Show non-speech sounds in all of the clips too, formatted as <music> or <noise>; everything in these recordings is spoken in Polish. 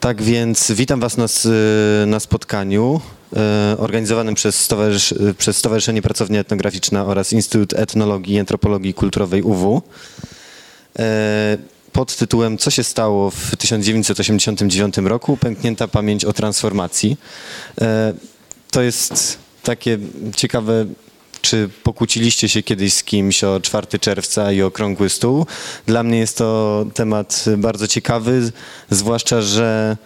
Tak więc witam Was na, na spotkaniu e, organizowanym przez, przez Stowarzyszenie Pracownia Etnograficzna oraz Instytut Etnologii i Antropologii Kulturowej UW e, pod tytułem Co się stało w 1989 roku? Pęknięta pamięć o transformacji. E, To jest takie ciekawe czy pokłóciliście się kiedyś z kimś o 4 czerwca i okrągły stół? Dla mnie jest to temat bardzo ciekawy, zwłaszcza, że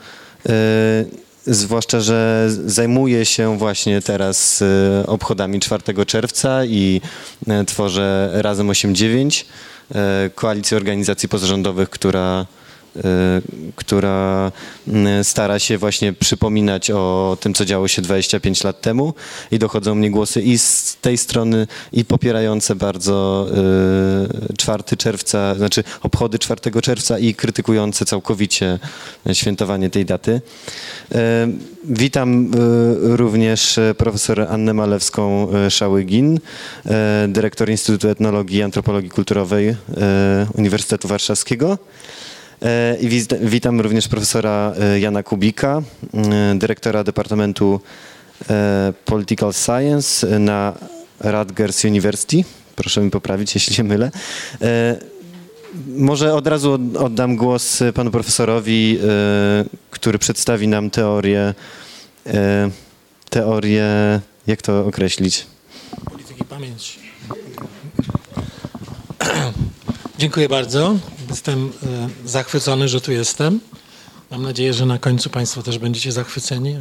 e, zwłaszcza, że zajmuję się właśnie teraz e, obchodami 4 czerwca i e, tworzę Razem 8-9, e, koalicję organizacji pozarządowych, która która mm, stara się właśnie przypominać o tym, co działo się 25 lat temu i dochodzą mnie głosy i z tej strony i popierające bardzo y, 4 czerwca, znaczy obchody 4 czerwca i krytykujące całkowicie świętowanie tej daty. Y, Witam y, również y, profesor Annę Malewską-Szałygin, y, dyrektor Instytutu Etnologii i Antropologii Kulturowej y, Uniwersytetu Warszawskiego. E, I witam również profesora e, Jana Kubika, e, dyrektora Departamentu Political Science na Rutgers University. Proszę mi poprawić, jeśli się mylę. Może od razu od- oddam głos panu profesorowi, który przedstawi nam teorię, teorię, jak to określić? Polityki pamięci. Dziękuję bardzo. Jestem e, zachwycony, że tu jestem. Mam nadzieję, że na końcu Państwo też będziecie zachwyceni,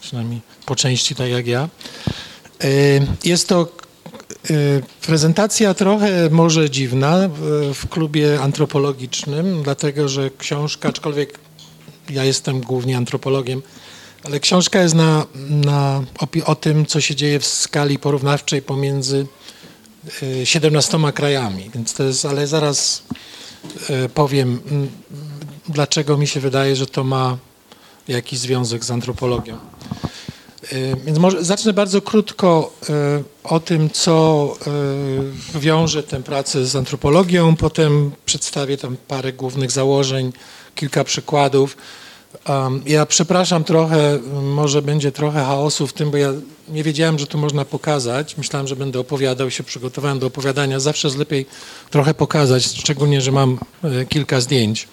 przynajmniej po części tak jak ja. E, Jest to e, prezentacja trochę może dziwna w klubie antropologicznym, dlatego że książka, aczkolwiek ja jestem głównie antropologiem, ale książka jest na, na, opi- o tym, co się dzieje w skali porównawczej pomiędzy 17 krajami. Więc to jest, ale zaraz y, powiem, mm, dlaczego mi się wydaje, że to ma jakiś związek z antropologią. Y, Więc może zacznę bardzo krótko y, o tym, co y, wiąże tę pracę z antropologią, potem przedstawię tam parę głównych założeń, kilka przykładów. Um, Ja przepraszam trochę, może będzie trochę chaosu w tym, bo ja nie wiedziałem, że tu można pokazać. Myślałem, że będę opowiadał, się przygotowałem do opowiadania. Zawsze jest lepiej trochę pokazać, szczególnie, że mam e, kilka zdjęć.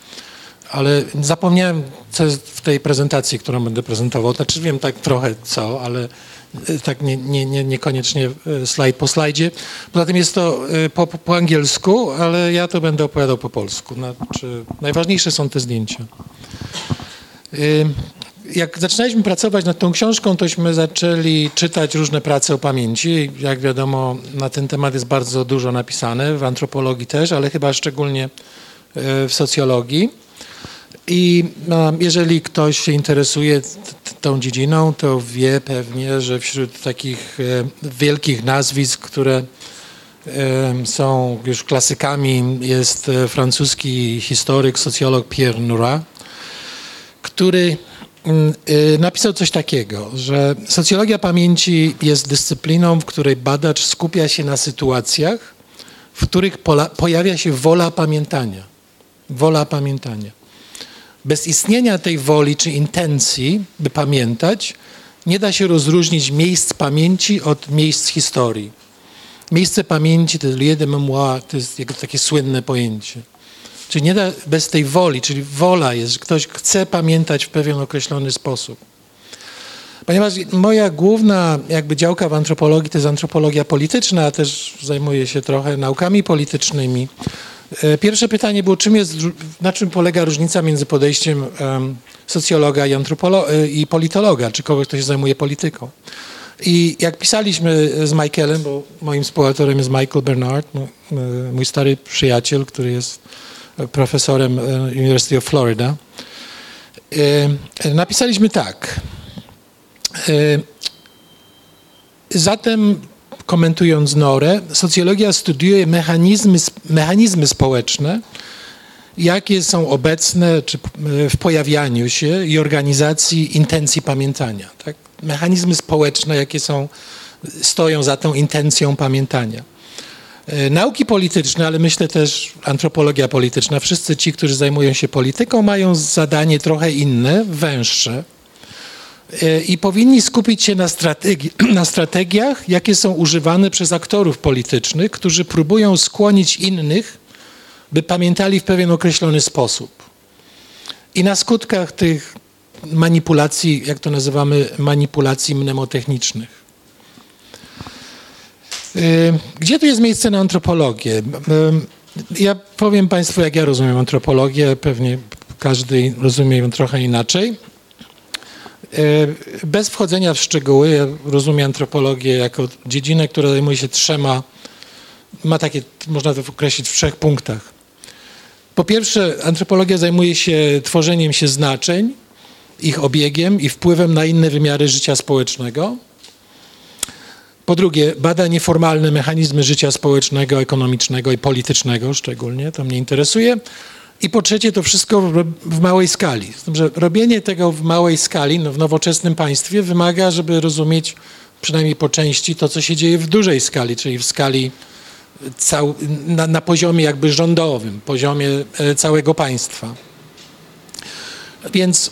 Ale zapomniałem, co jest w tej prezentacji, którą będę prezentował. Znaczy wiem tak trochę co, ale e, tak nie, nie, nie, niekoniecznie e, slajd po slajdzie. Poza tym jest to po, po angielsku, ale ja to będę opowiadał po polsku. Znaczy, najważniejsze są te zdjęcia. Y, Jak zaczynaliśmy pracować nad tą książką, tośmy zaczęli czytać różne prace o pamięci. Jak wiadomo, na ten temat jest bardzo dużo napisane, w antropologii też, ale chyba szczególnie y, w socjologii. I no, jeżeli ktoś się interesuje tą dziedziną, to wie pewnie, że wśród takich e, wielkich nazwisk, które są już klasykami, jest e, francuski historyk, socjolog Pierre Nora, który mm, y, napisał coś takiego, że socjologia pamięci jest dyscypliną, w której badacz skupia się na sytuacjach, w których pojawia się wola pamiętania. Wola pamiętania. Bez istnienia tej woli czy intencji, by pamiętać, nie da się rozróżnić miejsc pamięci od miejsc historii. Miejsce pamięci to jest lieu de to jest takie słynne pojęcie. Czyli nie da bez tej woli, czyli wola jest, że ktoś chce pamiętać w pewien określony sposób. Ponieważ moja główna jakby działka w antropologii to jest antropologia polityczna, a też zajmuję się trochę naukami politycznymi. E, Pierwsze pytanie było, czym jest, na czym polega różnica między podejściem em, socjologa i, antropolo- e, i politologa, czy kogoś, kto się zajmuje polityką. I jak pisaliśmy z Michaelem, bo moim współautorem jest Michael Bernard, e, mój stary przyjaciel, który jest profesorem e, University of Florida, e, napisaliśmy tak. E, Zatem, komentując Norę, socjologia studiuje mechanizmy, mechanizmy społeczne, jakie są obecne czy e, w pojawianiu się i organizacji intencji pamiętania. Tak? Mechanizmy społeczne, jakie są, stoją za tą intencją pamiętania. E, nauki polityczne, ale myślę też antropologia polityczna, wszyscy ci, którzy zajmują się polityką, mają zadanie trochę inne, węższe e, i powinni skupić się na, strategi <clears throat> na strategiach, jakie są używane przez aktorów politycznych, którzy próbują skłonić innych, by pamiętali w pewien określony sposób. I na skutkach tych manipulacji, jak to nazywamy, manipulacji mnemotechnicznych. Y, gdzie tu jest miejsce na antropologię? Y, ja powiem Państwu, jak ja rozumiem antropologię, pewnie każdy rozumie ją trochę inaczej. Y, bez wchodzenia w szczegóły, ja rozumiem antropologię jako dziedzinę, która zajmuje się trzema, ma takie, można to określić w trzech punktach. Po pierwsze, antropologia zajmuje się tworzeniem się znaczeń, ich obiegiem i wpływem na inne wymiary życia społecznego. Po drugie, bada nieformalne mechanizmy życia społecznego, ekonomicznego i politycznego szczególnie, to mnie interesuje. I po trzecie, to wszystko w małej skali. Że robienie tego w małej skali no w nowoczesnym państwie wymaga, żeby rozumieć przynajmniej po części to, co się dzieje w dużej skali, czyli w skali cał, na, na poziomie jakby rządowym, poziomie e, całego państwa. Więc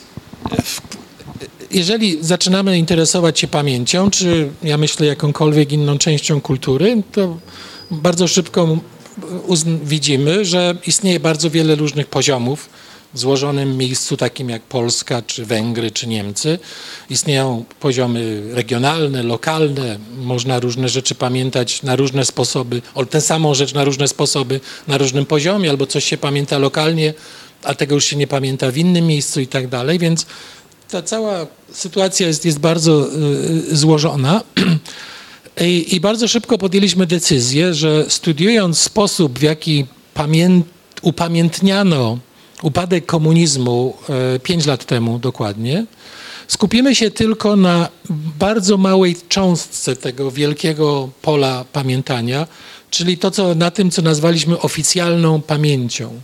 jeżeli zaczynamy interesować się pamięcią, czy ja myślę jakąkolwiek inną częścią kultury, to bardzo szybko widzimy, że istnieje bardzo wiele różnych poziomów. W złożonym miejscu, takim jak Polska, czy Węgry, czy Niemcy. Istnieją poziomy regionalne, lokalne, można różne rzeczy pamiętać na różne sposoby, tę samą rzecz na różne sposoby, na różnym poziomie, albo coś się pamięta lokalnie, a tego już się nie pamięta w innym miejscu i tak dalej, więc ta cała sytuacja jest, jest bardzo y, złożona. <clears throat> I, I, bardzo szybko podjęliśmy decyzję, że studiując sposób, w jaki pamięt, upamiętniano upadek komunizmu y, pięć lat temu dokładnie, skupimy się tylko na bardzo małej cząstce tego wielkiego pola pamiętania, czyli to, co, na tym, co nazwaliśmy oficjalną pamięcią.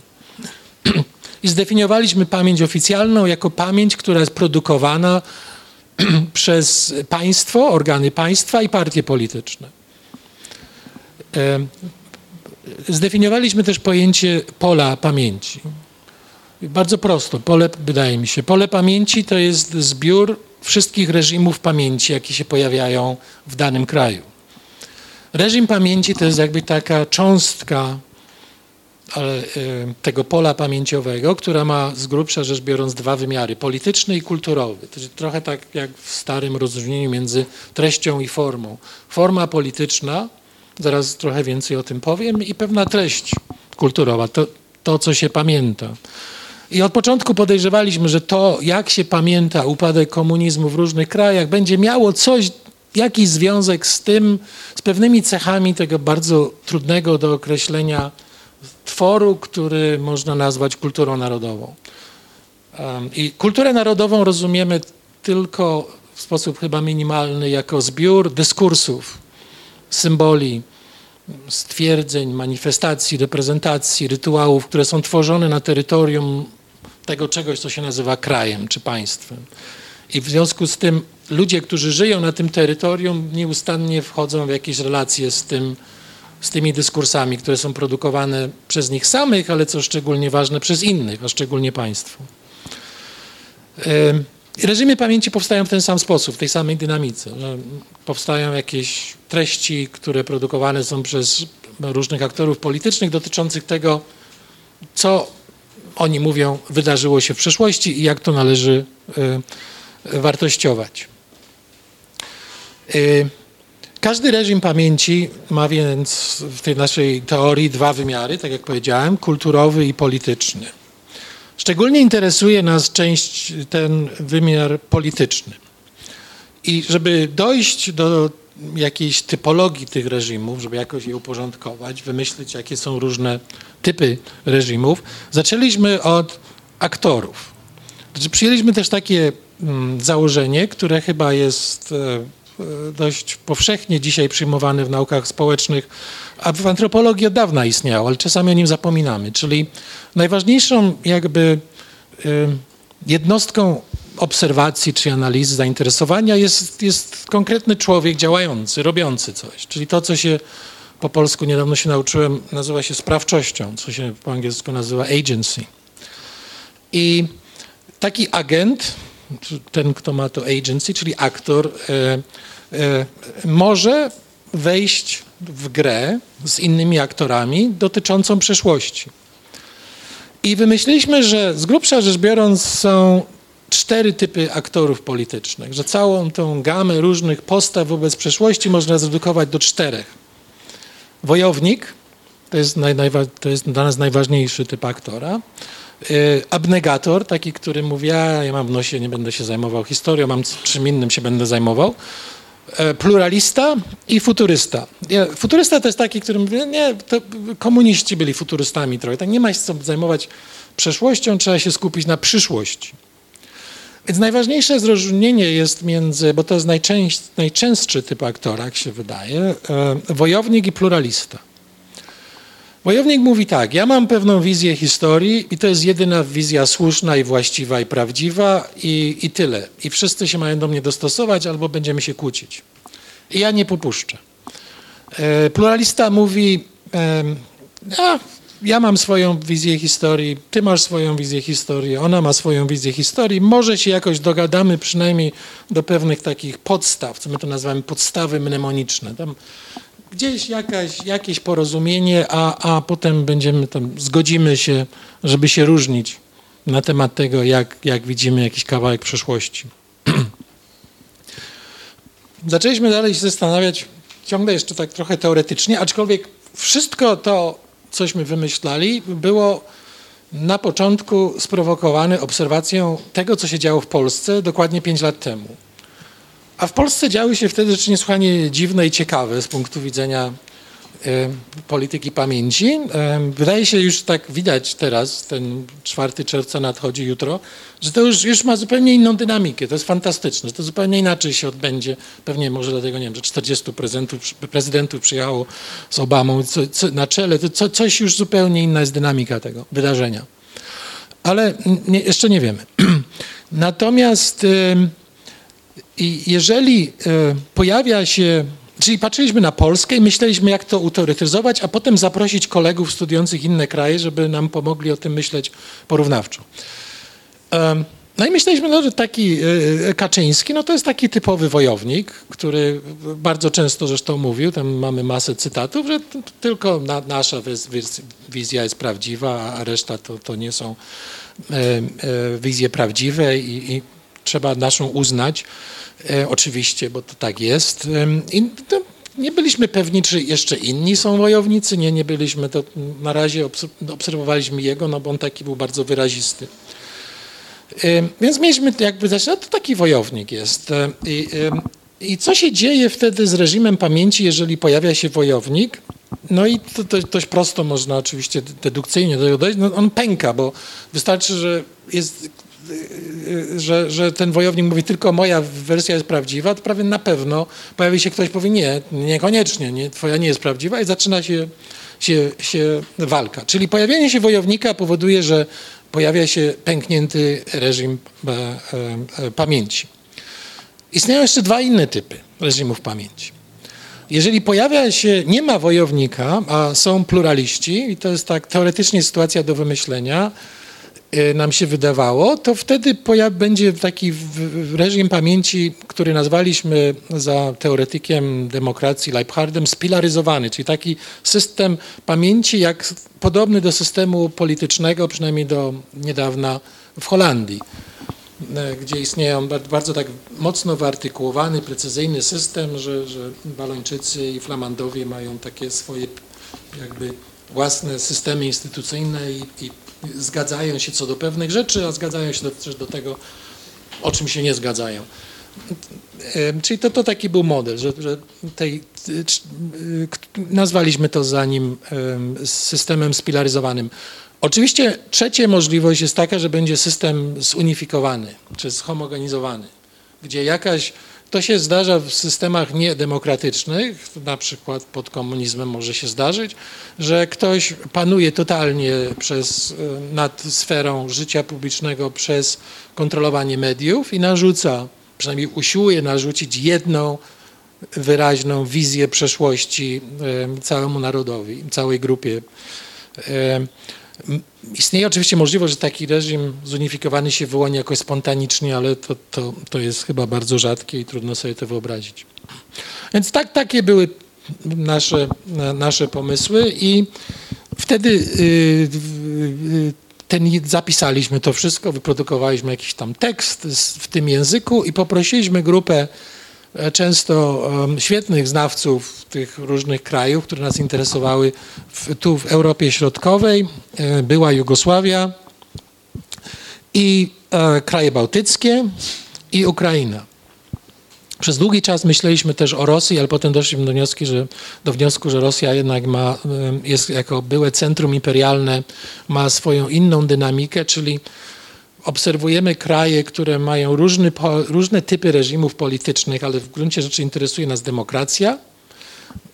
I zdefiniowaliśmy pamięć oficjalną jako pamięć, która jest produkowana <clears throat> przez państwo, organy państwa i partie polityczne. Zdefiniowaliśmy też pojęcie pola pamięci. Bardzo prosto, pole, wydaje mi się, pole pamięci to jest zbiór wszystkich reżimów pamięci, jakie się pojawiają w danym kraju. Reżim pamięci to jest jakby taka cząstka Y, tego pola pamięciowego, która ma z grubsza rzecz biorąc dwa wymiary, polityczny i kulturowy. To jest trochę tak jak w starym rozróżnieniu między treścią i formą. Forma polityczna, zaraz trochę więcej o tym powiem, i pewna treść kulturowa, to, to co się pamięta. I od początku podejrzewaliśmy, że to, jak się pamięta upadek komunizmu w różnych krajach, będzie miało coś, jakiś związek z tym, z pewnymi cechami tego bardzo trudnego do określenia tworu, który można nazwać kulturą narodową. I kulturę narodową rozumiemy tylko w sposób chyba minimalny jako zbiór dyskursów, symboli, stwierdzeń, manifestacji, reprezentacji, rytuałów, które są tworzone na terytorium tego czegoś, co się nazywa krajem czy państwem. I w związku z tym ludzie, którzy żyją na tym terytorium, nieustannie wchodzą w jakieś relacje z tym, z tymi dyskursami, które są produkowane przez nich samych, ale co szczególnie ważne, przez innych, a szczególnie państwo. Reżimy pamięci powstają w ten sam sposób, w tej samej dynamice. Powstają jakieś treści, które produkowane są przez różnych aktorów politycznych dotyczących tego, co oni mówią wydarzyło się w przeszłości i jak to należy wartościować. Każdy reżim pamięci ma więc w tej naszej teorii dwa wymiary, tak jak powiedziałem, kulturowy i polityczny. Szczególnie interesuje nas część, ten wymiar polityczny. I żeby dojść do jakiejś typologii tych reżimów, żeby jakoś je uporządkować, wymyślić, jakie są różne typy reżimów, zaczęliśmy od aktorów. Znaczy, przyjęliśmy też takie mm, założenie, które chyba jest e, dość powszechnie dzisiaj przyjmowany w naukach społecznych, a w antropologii od dawna istniał, ale czasami o nim zapominamy. Czyli najważniejszą jakby e, jednostką obserwacji czy analizy, zainteresowania jest, jest konkretny człowiek działający, robiący coś, czyli to, co się po polsku niedawno się nauczyłem, nazywa się sprawczością, co się po angielsku nazywa agency. I taki agent, ten kto ma to agency, czyli aktor, e, e, może wejść w grę z innymi aktorami dotyczącą przeszłości. I wymyśliliśmy, że z grubsza rzecz biorąc są cztery typy aktorów politycznych, że całą tą gamę różnych postaw wobec przeszłości można zredukować do czterech. Wojownik, to jest, naj, to jest dla nas najważniejszy typ aktora. Y, abnegator, taki, który mówi, ja, ja mam w nosie, nie będę się zajmował historią, mam czym innym się będę zajmował. E, pluralista i futurysta. Futurysta to jest taki, który mówi, nie, to komuniści byli futurystami trochę, tak nie ma się co zajmować przeszłością, trzeba się skupić na przyszłości. Więc najważniejsze zrozumienie jest między, bo to jest najczęstszy typ aktora, jak się wydaje, wojownik i pluralista. Wojownik mówi tak, ja mam pewną wizję historii i to jest jedyna wizja słuszna i właściwa i prawdziwa i, i tyle. I wszyscy się mają do mnie dostosować albo będziemy się kłócić. I ja nie popuszczę. E, pluralista mówi, a, ja mam swoją wizję historii, ty masz swoją wizję historii, ona ma swoją wizję historii, może się jakoś dogadamy przynajmniej do pewnych takich podstaw, co my to nazywamy podstawy mnemoniczne. Tam gdzieś jakaś, jakieś porozumienie, a, a potem będziemy tam, zgodzimy się, żeby się różnić na temat tego, jak, jak widzimy jakiś kawałek przeszłości. <clears throat> Zaczęliśmy dalej się zastanawiać, ciągle jeszcze tak trochę teoretycznie, aczkolwiek wszystko to, cośmy wymyślali, było na początku sprowokowane obserwacją tego, co się działo w Polsce dokładnie 5 lat temu. A w Polsce działy się wtedy rzeczy niesłychanie dziwne i ciekawe z punktu widzenia y, polityki pamięci. Y, wydaje się już tak widać teraz, ten 4 czerwca nadchodzi jutro, że to już, już ma zupełnie inną dynamikę. To jest fantastyczne, że to zupełnie inaczej się odbędzie. Pewnie może dlatego, nie wiem, że 40 prezydentów, prezydentów przyjechało z Obamą co, co, na czele. To co, coś już zupełnie inna jest dynamika tego wydarzenia. Ale nie, jeszcze nie wiemy. <clears throat> Natomiast... Y, i jeżeli e, pojawia się, czyli patrzyliśmy na Polskę i myśleliśmy, jak to uteoretyzować, a potem zaprosić kolegów studiujących inne kraje, żeby nam pomogli o tym myśleć porównawczo. No i myśleliśmy, no, że taki e, Kaczyński, no to jest taki typowy wojownik, który bardzo często zresztą mówił, tam mamy masę cytatów, że tylko na, nasza wizja jest prawdziwa, a reszta to, to nie są e, wizje prawdziwe i, i trzeba naszą uznać. E, oczywiście, bo to tak jest. I to nie byliśmy pewni, czy jeszcze inni są wojownicy. Nie, nie byliśmy. To na razie obserwowaliśmy jego, no bo on taki był bardzo wyrazisty. Więc mieliśmy jakby zacząć, no to taki wojownik jest. E, I, I, co się dzieje wtedy z reżimem pamięci, jeżeli pojawia się wojownik? No i to, to dość prosto można oczywiście dedukcyjnie do tego dojść. No on pęka, bo wystarczy, że jest że, że ten wojownik mówi tylko moja wersja jest prawdziwa, to prawie na pewno pojawi się ktoś, powie nie, niekoniecznie, nie, twoja nie jest prawdziwa i zaczyna się, się, się walka. Czyli pojawienie się wojownika powoduje, że pojawia się pęknięty reżim e, e, pamięci. Istnieją jeszcze dwa inne typy reżimów pamięci. Jeżeli pojawia się, nie ma wojownika, a są pluraliści, i to jest tak teoretycznie sytuacja do wymyślenia, nam się wydawało, to wtedy będzie taki reżim pamięci, który nazwaliśmy za teoretykiem demokracji Leibhardem spilaryzowany, czyli taki system pamięci jak podobny do systemu politycznego, przynajmniej do niedawna w Holandii e, gdzie istnieją bardzo tak mocno wyartykułowany, precyzyjny system, że, że Balończycy i Flamandowie mają takie swoje jakby własne systemy instytucyjne i, i zgadzają się co do pewnych rzeczy, a zgadzają się też do tego, o czym się nie zgadzają. Czyli to, to taki był model, że, że tej, nazwaliśmy to za nim systemem spilaryzowanym. Oczywiście trzecia możliwość jest taka, że będzie system zunifikowany czy zhomogenizowany, gdzie jakaś to się zdarza w systemach niedemokratycznych, na przykład pod komunizmem może się zdarzyć, że ktoś panuje totalnie przez, e, nad sferą życia publicznego przez kontrolowanie mediów i narzuca, przynajmniej usiłuje narzucić jedną wyraźną wizję przeszłości e, całemu narodowi, całej grupie. Istnieje oczywiście możliwość, że taki reżim zunifikowany się wyłoni jakoś spontanicznie, ale to, to, to jest chyba bardzo rzadkie i trudno sobie to wyobrazić. Więc tak, takie były nasze, nasze pomysły i wtedy y, ten, zapisaliśmy to wszystko, wyprodukowaliśmy jakiś tam tekst w tym języku i poprosiliśmy grupę często świetnych znawców tych różnych krajów, które nas interesowały w, tu w Europie Środkowej, e, była Jugosławia i e, kraje bałtyckie i Ukraina. Przez długi czas myśleliśmy też o Rosji, ale potem doszliśmy do, wnioski, że, do wniosku, że Rosja jednak ma, jest jako byłe centrum imperialne, ma swoją inną dynamikę, czyli obserwujemy kraje, które mają różny, różne typy reżimów politycznych, ale w gruncie rzeczy interesuje nas demokracja.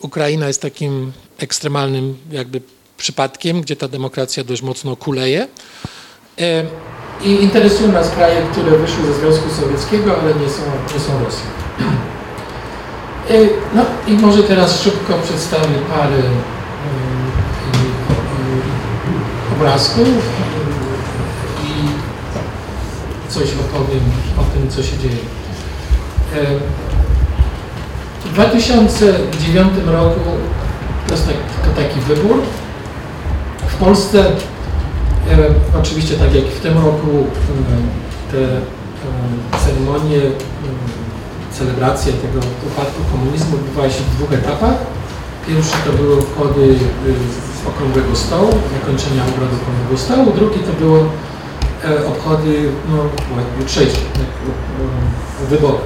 Ukraina jest takim ekstremalnym jakby przypadkiem, gdzie ta demokracja dość mocno kuleje. E, I interesują nas kraje, które wyszły ze Związku Sowieckiego, ale nie są, nie są Rosją. Y, no i może teraz szybko przedstawię parę y, obrazków coś opowiem o tym, co się dzieje. W 2009 roku to jest tak, taki wybór. W Polsce, oczywiście tak jak w tym roku, te ceremonie celebracja tego upadku komunizmu odbywała się w dwóch etapach. Pierwszy to były obchody z okrągłego stołu, zakończenia obrad okrągłego stołu. Drugi to było e, obchody no, jutrzejsze, e, wyborów.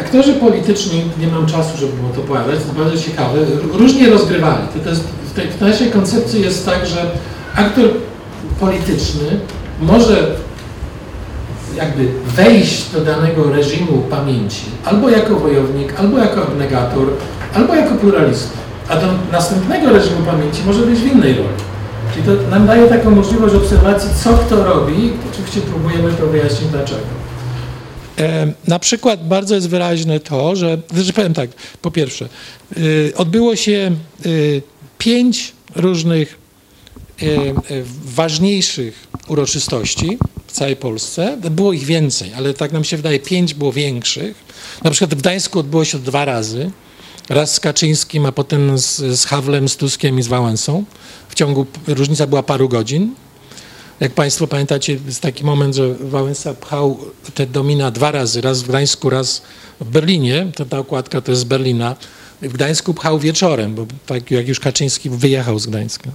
Aktorzy polityczni, nie mam czasu, żeby było to opowiadać, to bardzo ciekawe, różnie rozgrywali. To jest, w, tej, w naszej koncepcji jest tak, że aktor polityczny może jakby wejść do danego reżimu pamięci, albo jako wojownik, albo jako abnegator, albo jako pluralista. A do następnego reżimu pamięci może być w innej roli. Czyli to nam daje taką możliwość obserwacji, co kto robi. Oczywiście próbujemy to wyjaśnić dlaczego. E, na przykład bardzo jest wyraźne to, że, że powiem tak, po pierwsze, y, odbyło się y, pięć różnych ważniejszych uroczystości w całej Polsce. Było ich więcej, ale tak nam się wydaje, pięć było większych. Na przykład w Gdańsku odbyło się dwa razy. Raz z Kaczyńskim, a potem z, z Hawlem, z Tuskiem i z Wałęsą. W ciągu, różnica była paru godzin. Jak Państwo pamiętacie, jest taki moment, że Wałęsa pchał te domina dwa razy, raz w Gdańsku, raz w Berlinie. To ta okładka to jest z Berlina. W Gdańsku pchał wieczorem, bo tak jak już Kaczyński wyjechał z Gdańska.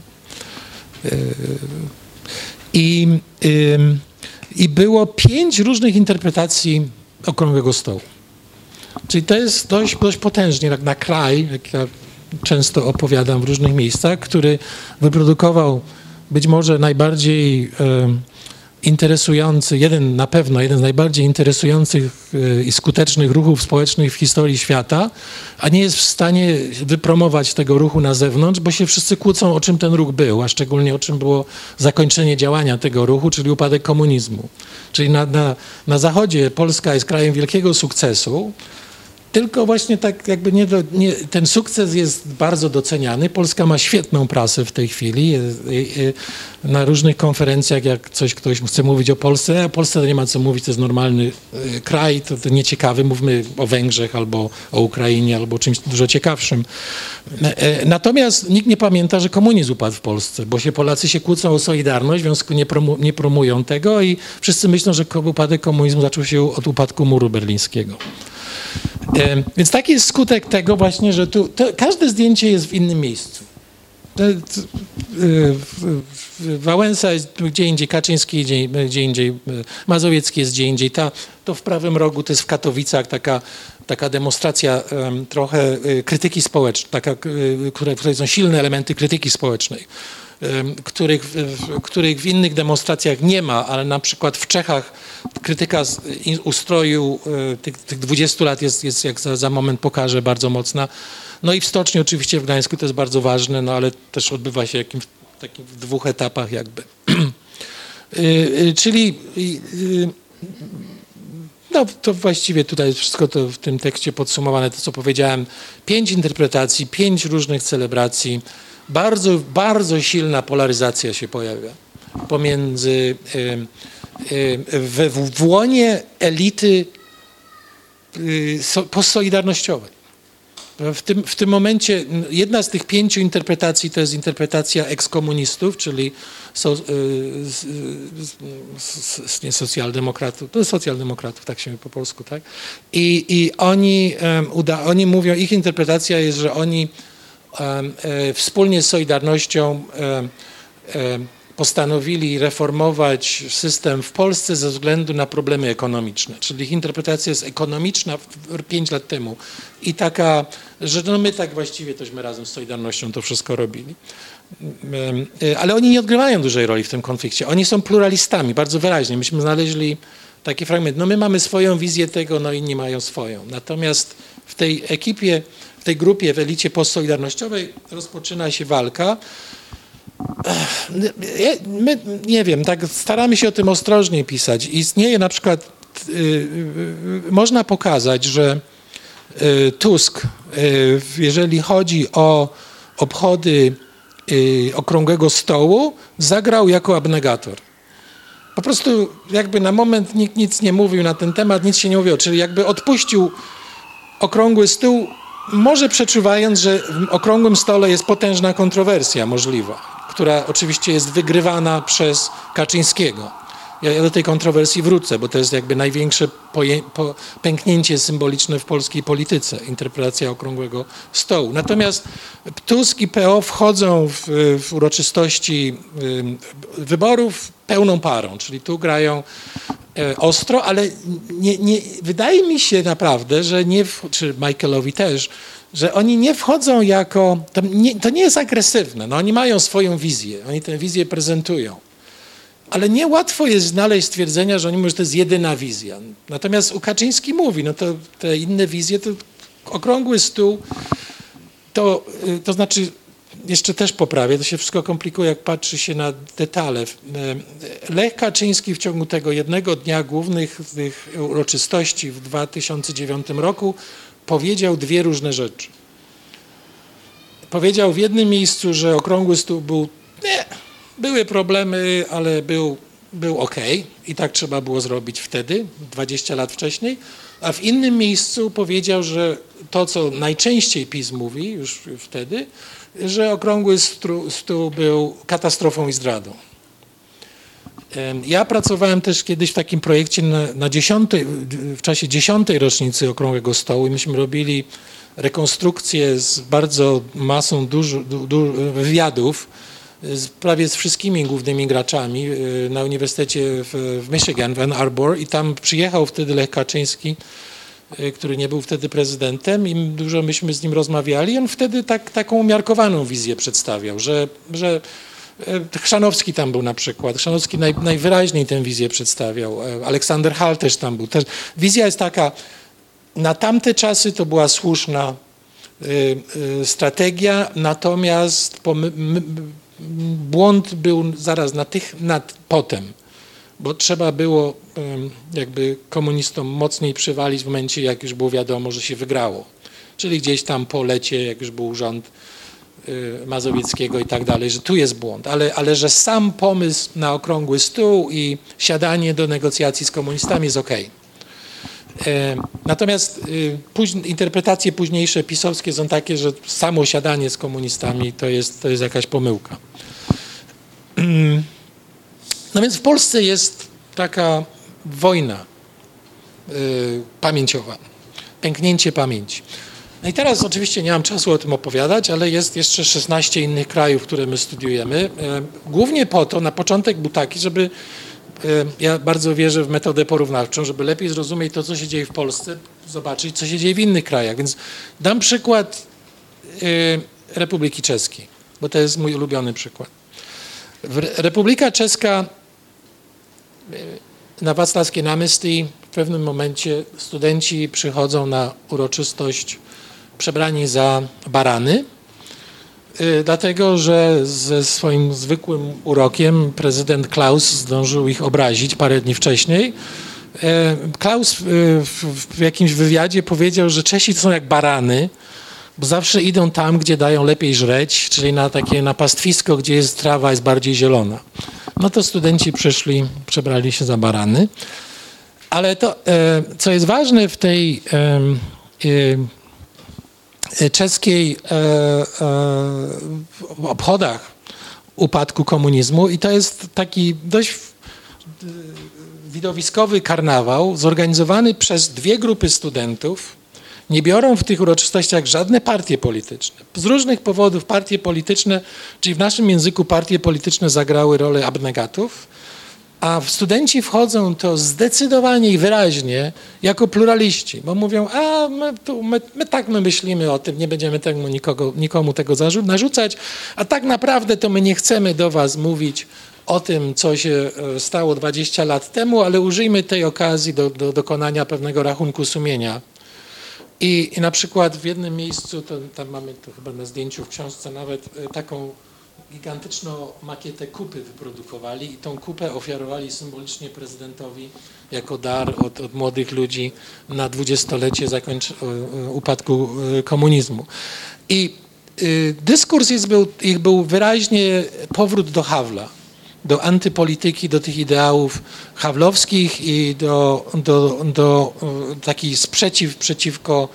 Yy, I, i było pięć różnych interpretacji okrągłego stołu. Czyli to jest dość, dość potężnie, jak na kraj, jak ja często opowiadam w różnych miejscach, który wyprodukował być może najbardziej interesujący, jeden na pewno, jeden z najbardziej interesujących e, i skutecznych ruchów społecznych w historii świata, a nie jest w stanie wypromować tego ruchu na zewnątrz, bo się wszyscy kłócą, o czym ten ruch był, a szczególnie o czym było zakończenie działania tego ruchu, czyli upadek komunizmu. Czyli na, na, na Zachodzie Polska jest krajem wielkiego sukcesu, tylko właśnie tak jakby nie, do, nie, ten sukces jest bardzo doceniany. Polska ma świetną prasę w tej chwili. Na różnych konferencjach, jak coś ktoś chce mówić o Polsce, a Polsce to nie ma co mówić, to jest normalny e, kraj, to, to nieciekawy. Mówmy o Węgrzech albo o Ukrainie, albo czymś dużo ciekawszym. E, e, natomiast nikt nie pamięta, że komunizm upadł w Polsce, bo się Polacy się kłócą o Solidarność, w związku nie, promu, nie promują tego i wszyscy myślą, że upadek komunizmu zaczął się od upadku muru berlińskiego. Więc taki jest skutek tego właśnie, że tu każde zdjęcie jest w innym miejscu. Y, Wałęsa jest gdzie indziej, Kaczyński gdzie, gdzie indziej, y, Mazowiecki jest gdzie indziej. Ta, to w prawym rogu to jest w Katowicach taka, taka demonstracja trochę y, krytyki społecznej, taka, w której są silne elementy krytyki społecznej których, których w innych demonstracjach nie ma, ale na przykład w Czechach krytyka ustroju e, tych, tych 20 lat jest, jest jak za, za moment pokażę, bardzo mocna. No i w stoczni oczywiście w Gdańsku to jest bardzo ważne, no ale też odbywa się jakimś, takim w dwóch etapach jakby. <clears throat> E, e, czyli no to właściwie tutaj wszystko to w tym tekście podsumowane, to co powiedziałem. Pięć interpretacji, pięć różnych celebracji. Bardzo, bardzo silna polaryzacja się pojawia pomiędzy w, w, łonie elity y, postsolidarnościowej. W tym, w tym momencie jedna z tych pięciu interpretacji to jest interpretacja ekskomunistów, czyli so, y, nie socjaldemokratów, to socjaldemokratów, tak się po polsku, tak? I, i oni, uda, oni mówią, ich interpretacja jest, że oni wspólnie z Solidarnością postanowili reformować system w Polsce ze względu na problemy ekonomiczne. Czyli ich interpretacja jest ekonomiczna pięć lat temu i taka, że no my tak właściwie tośmy razem z Solidarnością to wszystko robili. E, ale oni nie odgrywają dużej roli w tym konflikcie. Oni są pluralistami, bardzo wyraźnie. Myśmy znaleźli taki fragment. No my mamy swoją wizję tego, no inni mają swoją. Natomiast w tej ekipie, w tej grupie, w elicie postsolidarnościowej rozpoczyna się walka My, nie wiem, tak staramy się o tym ostrożnie pisać. Istnieje na przykład, y, y, y, można pokazać, że Tusk, jeżeli chodzi o obchody okrągłego stołu, zagrał jako abnegator. Po prostu jakby na moment nikt nic nie mówił na ten temat, nic się nie mówiło, czyli jakby odpuścił okrągły stół, może przeczuwając, że w okrągłym stole jest potężna kontrowersja możliwa która oczywiście jest wygrywana przez Kaczyńskiego. Ja, do tej kontrowersji wrócę, bo to jest jakby największe po, pęknięcie symboliczne w polskiej polityce, interpretacja okrągłego stołu. Natomiast Tusk i PO wchodzą w, w uroczystości wyborów pełną parą, czyli tu grają e, ostro, ale nie, nie, wydaje mi się naprawdę, że nie, czy Michaelowi też, że oni nie wchodzą jako, to nie, to nie jest agresywne, no oni mają swoją wizję, oni tę wizję prezentują. Ale niełatwo jest znaleźć stwierdzenia, że oni mówią, że to jest jedyna wizja. Natomiast u Kaczyński mówi, no to te inne wizje, to okrągły stół, to, y, to znaczy, jeszcze też poprawię, to się wszystko komplikuje, jak patrzy się na detale. Y, Lech Kaczyński w ciągu tego jednego dnia głównych tych uroczystości w 2009 roku powiedział dwie różne rzeczy. Powiedział w jednym miejscu, że okrągły stół był, nie, były problemy, ale był, był ok i tak trzeba było zrobić wtedy, 20 lat wcześniej, a w innym miejscu powiedział, że to, co najczęściej PiS mówi już wtedy, że okrągły stół był katastrofą i zdradą. Ja pracowałem też kiedyś w takim projekcie na, na dziesiątej, w czasie dziesiątej rocznicy Okrągłego Stołu i myśmy robili rekonstrukcję z bardzo masą dużo, du, du, wywiadów z, prawie z wszystkimi głównymi graczami y, na Uniwersytecie w, w Michigan, w Ann Arbor i tam przyjechał wtedy Lech Kaczyński, y, który nie był wtedy prezydentem i dużo myśmy z nim rozmawiali. On wtedy tak, taką umiarkowaną wizję przedstawiał, że, że E, Chrzanowski tam był na przykład. Chrzanowski naj, najwyraźniej tę wizję przedstawiał. E, Aleksander Hall też tam był. Też, wizja jest taka, na tamte czasy to była słuszna strategia, natomiast błąd był zaraz na tych, nad, potem, bo trzeba było jakby komunistom mocniej przywalić w momencie, jak już było wiadomo, że się wygrało. Czyli gdzieś tam po lecie, jak już był rząd Y, Mazowieckiego i tak dalej, że tu jest błąd, ale, ale że sam pomysł na okrągły stół i siadanie do negocjacji z komunistami jest ok. Natomiast y, interpretacje późniejsze pisowskie są takie, że samo siadanie z komunistami to jest, to jest jakaś pomyłka. <clears throat> No więc w Polsce jest taka wojna y, pamięciowa, pęknięcie pamięci. No i teraz oczywiście nie mam czasu o tym opowiadać, ale jest jeszcze 16 innych krajów, które my studiujemy. E, głównie po to, na początek był taki, żeby e, ja bardzo wierzę w metodę porównawczą, żeby lepiej zrozumieć to, co się dzieje w Polsce, zobaczyć, co się dzieje w innych krajach. Więc dam przykład e, Republiki Czeskiej, bo to jest mój ulubiony przykład. Republika Czeska na Wacławskie Namysty w pewnym momencie studenci przychodzą na uroczystość przebrani za barany, y, dlatego że ze swoim zwykłym urokiem prezydent Klaus zdążył ich obrazić parę dni wcześniej E, Klaus e, w, jakimś wywiadzie powiedział, że Czesi są jak barany, bo zawsze idą tam, gdzie dają lepiej żreć, czyli na takie na pastwisko, gdzie jest trawa jest bardziej zielona. No to studenci przyszli, przebrali się za barany. Ale to, co jest ważne w tej czeskiej obchodach upadku komunizmu i to jest taki dość widowiskowy karnawał zorganizowany przez dwie grupy studentów. Nie biorą w tych uroczystościach żadne partie polityczne. Z różnych powodów partie polityczne, czyli w naszym języku partie polityczne zagrały rolę abnegatów, a studenci wchodzą to zdecydowanie i wyraźnie jako pluraliści, bo mówią, a my, tu, my, my tak my myślimy o tym, nie będziemy temu nikogo, nikomu tego narzucać, a tak naprawdę to my nie chcemy do was mówić o tym, co się e, stało 20 lat temu, ale użyjmy tej okazji do, do dokonania pewnego rachunku sumienia. I, I, na przykład w jednym miejscu, to, tam mamy to chyba na zdjęciu w książce nawet, e, taką gigantyczną makietę kupy wyprodukowali i tą kupę ofiarowali symbolicznie prezydentowi jako dar od, od młodych ludzi na dwudziestolecie zakończ, upadku e, komunizmu. I y, dyskurs jest był, ich był wyraźnie powrót do Hawla do antypolityki, do tych ideałów hawlowskich i do, do, do e, taki sprzeciw przeciwko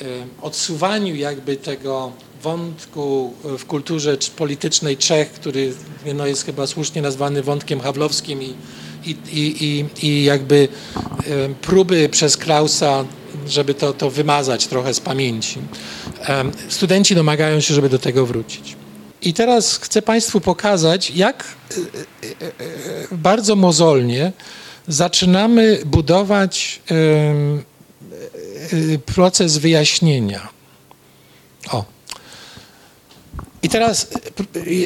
e, odsuwaniu jakby tego wątku w kulturze politycznej Czech, który no, jest chyba słusznie nazwany wątkiem hawlowskim i, i, i, i jakby próby przez Krausa, żeby to, to wymazać trochę z pamięci. Studenci domagają się, żeby do tego wrócić. I teraz chcę Państwu pokazać, jak e, e, e, bardzo mozolnie zaczynamy budować proces wyjaśnienia. O. I teraz,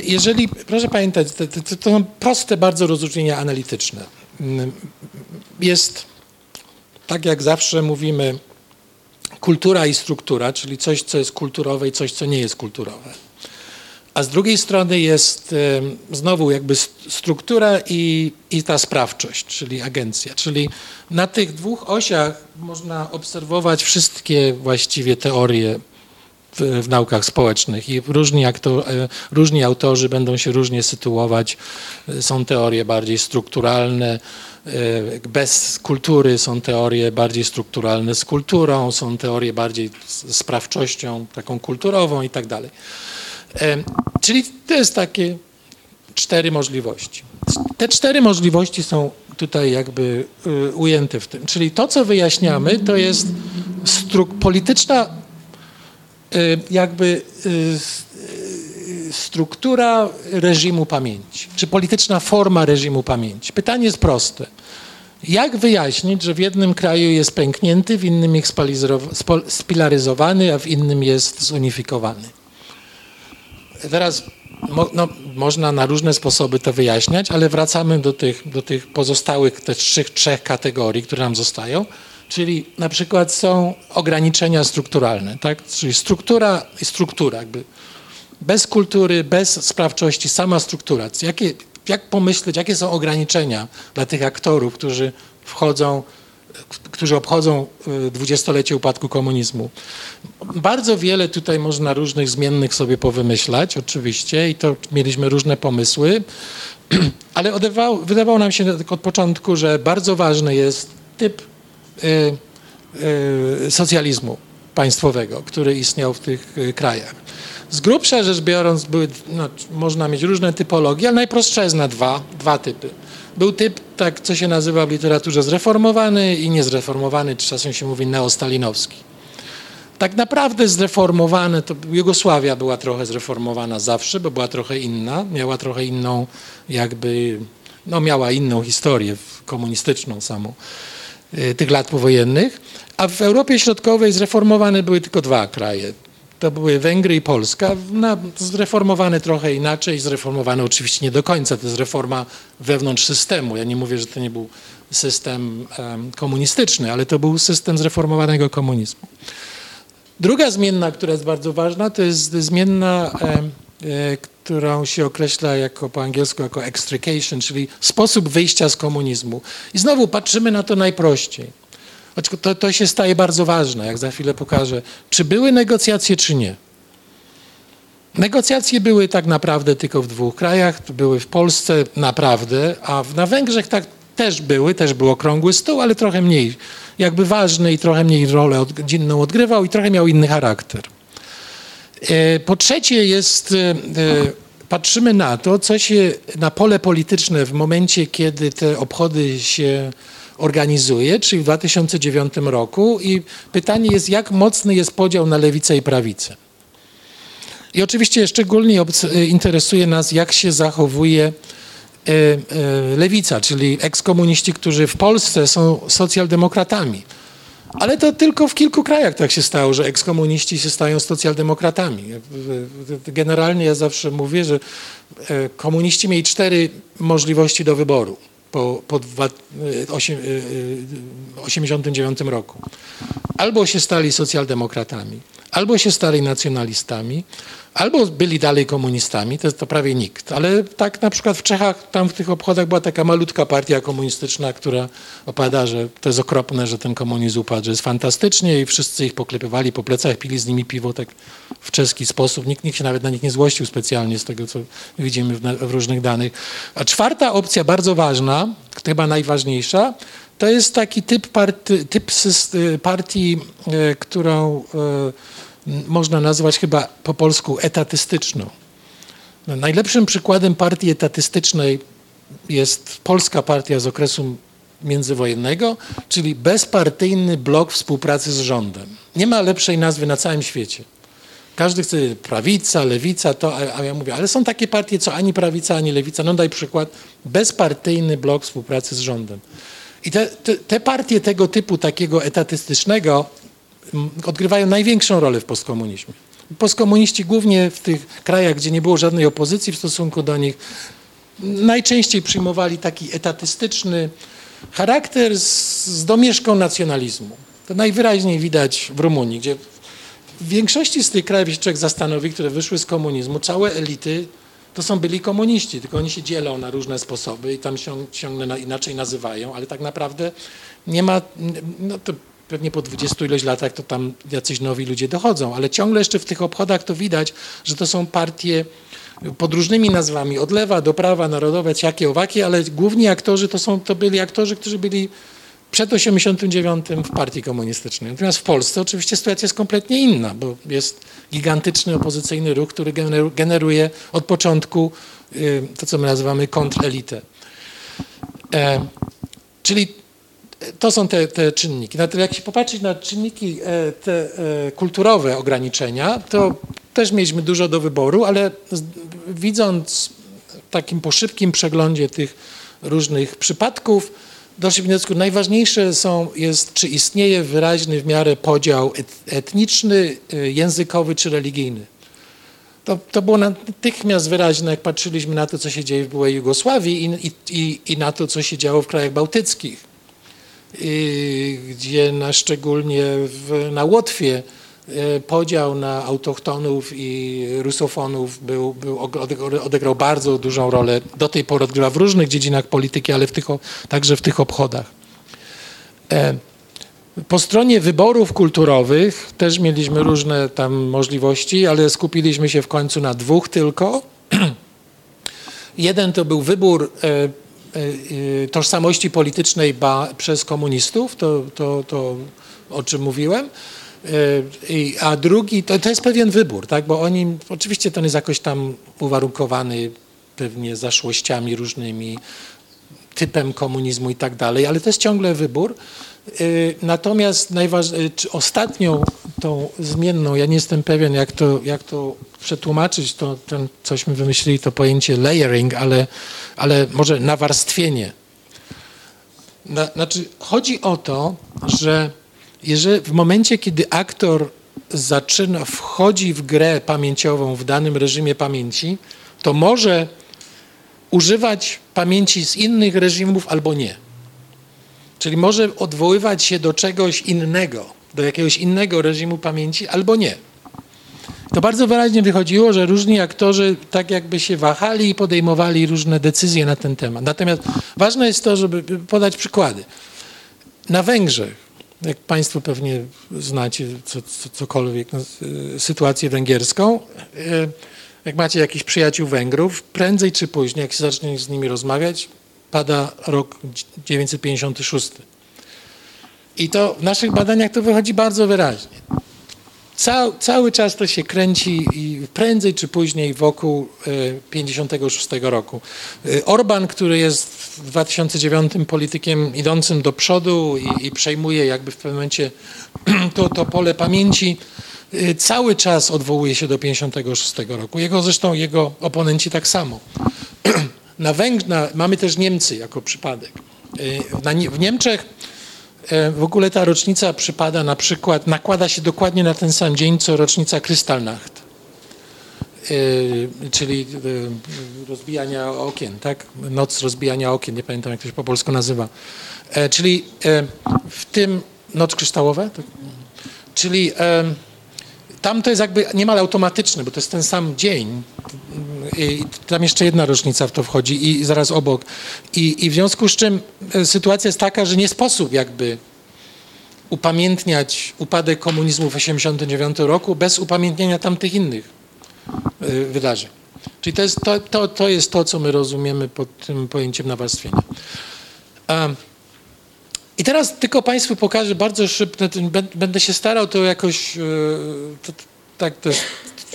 jeżeli, proszę pamiętać, to, to, to są proste bardzo rozróżnienia analityczne. Jest, tak jak zawsze mówimy, kultura i struktura, czyli coś, co jest kulturowe i coś, co nie jest kulturowe. A z drugiej strony jest znowu jakby struktura i, i ta sprawczość, czyli agencja. Czyli na tych dwóch osiach można obserwować wszystkie właściwie teorie w, w, naukach społecznych i różni, aktor, e, różni autorzy będą się różnie sytuować. Są teorie bardziej strukturalne, e, bez kultury są teorie bardziej strukturalne z kulturą, są teorie bardziej z sprawczością taką kulturową i tak dalej. Czyli to jest takie cztery możliwości. Te cztery możliwości są tutaj jakby y, ujęte w tym. Czyli to, co wyjaśniamy, to jest polityczna jakby y, struktura reżimu pamięci, czy polityczna forma reżimu pamięci. Pytanie jest proste. Jak wyjaśnić, że w jednym kraju jest pęknięty, w innym jest spilaryzowany, a w innym jest zunifikowany? teraz mo, no, można na różne sposoby to wyjaśniać, ale wracamy do tych, do tych pozostałych też trzech, trzech kategorii, które nam zostają. Czyli na przykład są ograniczenia strukturalne, tak? czyli struktura i struktura. Jakby bez kultury, bez sprawczości, sama struktura. Jakie, jak pomyśleć, jakie są ograniczenia dla tych aktorów, którzy wchodzą którzy obchodzą y, dwudziestolecie upadku komunizmu. Bardzo wiele tutaj można różnych zmiennych sobie powymyślać, oczywiście, i to mieliśmy różne pomysły, <clears throat> ale wydawało nam się od początku, że bardzo ważny jest typ socjalizmu państwowego, który istniał w tych y, krajach. Z grubsza rzecz biorąc, były, no, można mieć różne typologie, ale najprostsze jest na dwa, dwa typy. Był typ, tak co się nazywa w literaturze zreformowany i niezreformowany, czy czasem się mówi neostalinowski. Tak naprawdę zreformowany, to Jugosławia była trochę zreformowana zawsze, bo była trochę inna, miała trochę inną jakby, no miała inną historię komunistyczną samą y, tych lat powojennych, a w Europie Środkowej zreformowane były tylko dwa kraje, to były Węgry i Polska, zreformowane trochę inaczej, zreformowane oczywiście nie do końca, to jest reforma wewnątrz systemu. Ja nie mówię, że to nie był system um, komunistyczny, ale to był system zreformowanego komunizmu. Druga zmienna, która jest bardzo ważna, to jest zmienna um, którą się określa jako po angielsku jako extrication, czyli sposób wyjścia z komunizmu. I znowu patrzymy na to najprościej. To, to się staje bardzo ważne, jak za chwilę pokażę. Czy były negocjacje, czy nie? Negocjacje były tak naprawdę tylko w dwóch krajach. Były w Polsce naprawdę, a na Węgrzech tak też były, też był okrągły stół, ale trochę mniej jakby ważny i trochę mniej rolę dzienną odgrywał i trochę miał inny charakter. E, po trzecie jest, e, e, patrzymy na to, co się na pole polityczne w momencie, kiedy te obchody się organizuje, czyli w 2009 roku i pytanie jest, jak mocny jest podział na lewicę i prawicę. I oczywiście szczególnie interesuje nas, jak się zachowuje lewica, czyli ekskomuniści, którzy w Polsce są socjaldemokratami. Ale to tylko w kilku krajach tak się stało, że ekskomuniści się stają socjaldemokratami. Generalnie ja zawsze mówię, że e, komuniści mieli cztery możliwości do wyboru po, po 1989 e, e, roku. Albo się stali socjaldemokratami, albo się stali nacjonalistami, albo byli dalej komunistami, to, to prawie nikt. Ale tak na przykład w Czechach, tam w tych obchodach była taka malutka partia komunistyczna, która opowiada, że to jest okropne, że ten komunizm upadł, że jest fantastycznie i wszyscy ich poklepywali po plecach, pili z nimi piwo tak w czeski sposób. Nikt, nikt się nawet na nich nie złościł specjalnie z tego, co widzimy w, w różnych danych. A czwarta opcja, bardzo ważna, chyba najważniejsza, to jest taki typ, typ partii, e, którą e, można nazwać chyba po polsku etatystyczną. No, najlepszym przykładem partii etatystycznej jest polska partia z okresu międzywojennego, czyli bezpartyjny blok współpracy z rządem. Nie ma lepszej nazwy na całym świecie. Każdy chce prawica, lewica, to, a, ja mówię, ale są takie partie, co ani prawica, ani lewica. No daj przykład, bezpartyjny blok współpracy z rządem. I te, te, te partie tego typu, takiego etatystycznego, odgrywają największą rolę w postkomunizmie. Postkomuniści głównie w tych krajach, gdzie nie było żadnej opozycji w stosunku do nich, najczęściej przyjmowali taki etatystyczny charakter z, z domieszką nacjonalizmu. To najwyraźniej widać w Rumunii, gdzie w większości z tych krajów, jeśli zastanowi, które wyszły z komunizmu, całe elity to są byli komuniści, tylko oni się dzielą na różne sposoby i tam się ciągle inaczej nazywają, ale tak naprawdę nie ma, no to pewnie po 20 ileś latach to tam jacyś nowi ludzie dochodzą, ale ciągle jeszcze w tych obchodach to widać, że to są partie pod różnymi nazwami, od lewa do prawa, narodowe, ciakie, owakie, ale główni aktorzy to, są, to byli aktorzy, którzy byli przed 89 w partii komunistycznej. Natomiast w Polsce oczywiście sytuacja jest kompletnie inna, bo jest gigantyczny opozycyjny ruch, który generuje od początku y, to, co my nazywamy kontrelitę. E, czyli to są te, te czynniki. Jak się popatrzeć na czynniki e, te e, kulturowe ograniczenia, to też mieliśmy dużo do wyboru, ale widząc takim po szybkim przeglądzie tych różnych przypadków, doszliśmy do wniosku, najważniejsze są, jest, czy istnieje wyraźny w miarę podział etniczny, e, językowy czy religijny. To, to było natychmiast wyraźne, jak patrzyliśmy na to, co się dzieje w byłej Jugosławii i, i, i na to, co się działo w krajach bałtyckich gdzie na szczególnie w, na Łotwie e, podział na autochtonów i rusofonów był, był, odegrał bardzo dużą rolę. Do tej pory odgrywa w różnych dziedzinach polityki, ale w tych, także w tych obchodach. E, po stronie wyborów kulturowych też mieliśmy różne tam możliwości, ale skupiliśmy się w końcu na dwóch tylko. <clears throat> Jeden to był wybór e, tożsamości politycznej ba, przez komunistów, to, to, to o czym mówiłem. E, a drugi, to, to jest pewien wybór, tak? bo oni, oczywiście ten jest jakoś tam uwarunkowany pewnie zaszłościami różnymi, typem komunizmu i tak dalej, ale to jest ciągle wybór. Natomiast najważ... ostatnią tą zmienną, ja nie jestem pewien, jak to, jak to przetłumaczyć, to ten, cośmy wymyślili, to pojęcie layering, ale, ale może nawarstwienie. Na, znaczy, chodzi o to, że jeżeli w momencie, kiedy aktor zaczyna, wchodzi w grę pamięciową w danym reżimie pamięci, to może używać pamięci z innych reżimów albo nie. Czyli może odwoływać się do czegoś innego, do jakiegoś innego reżimu pamięci albo nie. To bardzo wyraźnie wychodziło, że różni aktorzy tak jakby się wahali i podejmowali różne decyzje na ten temat. Natomiast ważne jest to, żeby podać przykłady. Na Węgrzech, jak Państwo pewnie znacie co, co, cokolwiek, no, sytuację węgierską, jak macie jakichś przyjaciół Węgrów, prędzej czy później, jak się zacznie z nimi rozmawiać, pada rok 956. I to w naszych badaniach to wychodzi bardzo wyraźnie. Cał, cały czas to się kręci i prędzej czy później wokół 56 e, roku. E, Orban, który jest w 2009 politykiem idącym do przodu i, i przejmuje jakby w pewnym momencie <clears throat> to, to pole pamięci, e, cały czas odwołuje się do 56 roku. Jego zresztą jego oponenci tak samo. <clears throat> Na Węg mamy też Niemcy jako przypadek. Na, w Niemczech w ogóle ta rocznica przypada na przykład, nakłada się dokładnie na ten sam dzień, co rocznica Krystalnacht, e, czyli e, rozbijania okien, tak? Noc rozbijania okien, nie pamiętam jak to się po polsku nazywa. Czyli w tym, noc kryształowa? Tak? Czyli tam to jest jakby niemal automatyczne, bo to jest ten sam dzień. I tam jeszcze jedna rocznica w to wchodzi i zaraz obok. I, I w związku z czym e, sytuacja jest taka, że nie sposób jakby upamiętniać upadek komunizmu w 1989 roku bez upamiętnienia tamtych innych e, wydarzeń. Czyli to jest to, to, to, jest to co my rozumiemy pod tym pojęciem nawarstwienia. I teraz tylko Państwu pokażę bardzo szybko, będę się starał to jakoś, e, to, tak to jest,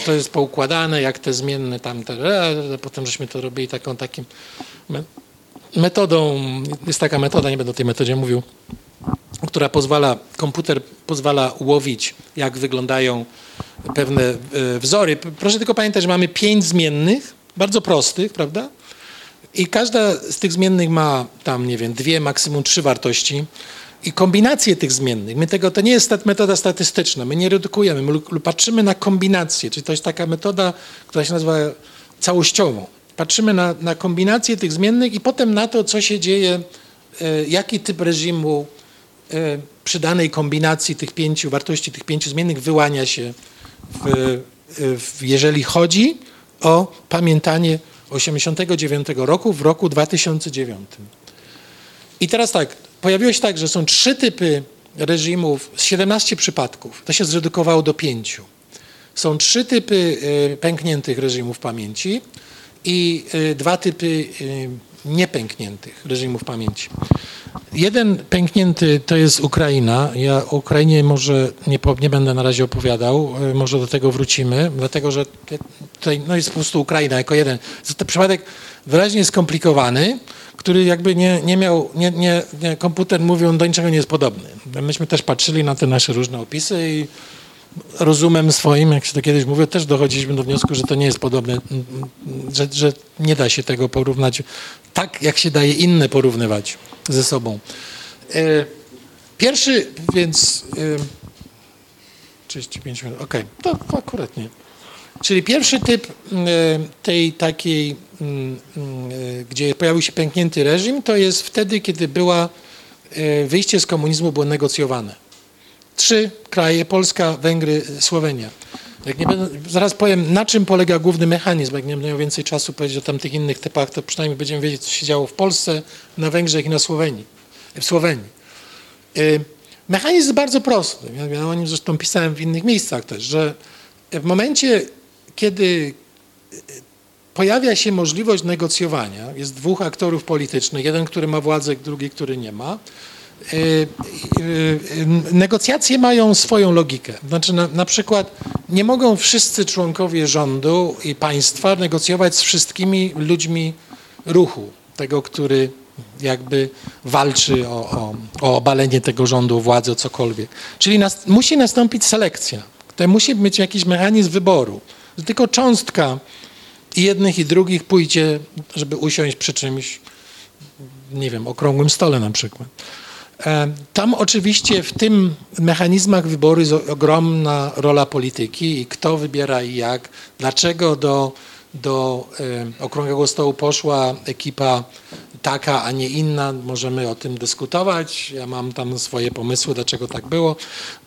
to jest poukładane, jak te zmienne tamte, potem żeśmy to robili taką takim metodą, jest taka metoda, nie będę o tej metodzie mówił, która pozwala, komputer pozwala łowić, jak wyglądają pewne e, wzory. Proszę tylko pamiętać, że mamy pięć zmiennych, bardzo prostych, prawda? I każda z tych zmiennych ma tam, nie wiem, dwie, maksimum trzy wartości. I kombinacje tych zmiennych, my tego, to nie jest metoda statystyczna, my nie redukujemy, my patrzymy na kombinacje, czyli to jest taka metoda, która się nazywa całościową. Patrzymy na, na kombinację tych zmiennych i potem na to, co się dzieje, e, jaki typ reżimu e, przy danej kombinacji tych pięciu wartości, tych pięciu zmiennych wyłania się, w, w, jeżeli chodzi o pamiętanie 89 roku w roku 2009. I teraz tak, pojawiło się tak, że są trzy typy reżimów, 17 przypadków, to się zredukowało do pięciu. Są trzy typy e, pękniętych reżimów pamięci i e, dwa typy e, niepękniętych reżimów pamięci. Jeden pęknięty to jest Ukraina. Ja o Ukrainie może nie, nie będę na razie opowiadał, może do tego wrócimy, dlatego że tutaj no jest po prostu Ukraina jako jeden. To przypadek wyraźnie skomplikowany, który jakby nie, nie miał, nie, nie, nie, komputer mówią do niczego nie jest podobny. Myśmy też patrzyli na te nasze różne opisy i rozumem swoim, jak się to kiedyś mówiło, też dochodziliśmy do wniosku, że to nie jest podobne, że, że nie da się tego porównać tak, jak się daje inne porównywać ze sobą. E, pierwszy, więc 35 e, minut, okej, okay. to akurat nie. Czyli pierwszy typ e, tej takiej, mm, mm, gdzie pojawił się pęknięty reżim, to jest wtedy, kiedy była, wyjście z komunizmu było negocjowane. Trzy kraje, Polska, Węgry, Słowenia. Jak nie będę, zaraz powiem, na czym polega główny mechanizm. Jak nie będę miał więcej czasu powiedzieć o tamtych innych typach, to przynajmniej będziemy wiedzieć, co się działo w Polsce, na Węgrzech i na Słowenii, w Słowenii. Mechanizm jest bardzo prosty. Ja o nim zresztą pisałem w innych miejscach też, że w momencie, kiedy pojawia się możliwość negocjowania, jest dwóch aktorów politycznych, jeden, który ma władzę, drugi, który nie ma, Y, y, y, negocjacje mają swoją logikę. Znaczy na, na, przykład nie mogą wszyscy członkowie rządu i państwa negocjować z wszystkimi ludźmi ruchu, tego, który jakby walczy o, o, o obalenie tego rządu, władzy, o cokolwiek. Czyli nas, musi nastąpić selekcja. To musi być jakiś mechanizm wyboru. Tylko cząstka jednych i drugich pójdzie, żeby usiąść przy czymś, nie wiem, okrągłym stole na przykład. E, tam oczywiście w tym mechanizmach wyboru jest ogromna rola polityki i kto wybiera i jak, dlaczego do, do e, okrągłego stołu poszła ekipa taka, a nie inna. Możemy o tym dyskutować. Ja mam tam swoje pomysły, dlaczego tak było.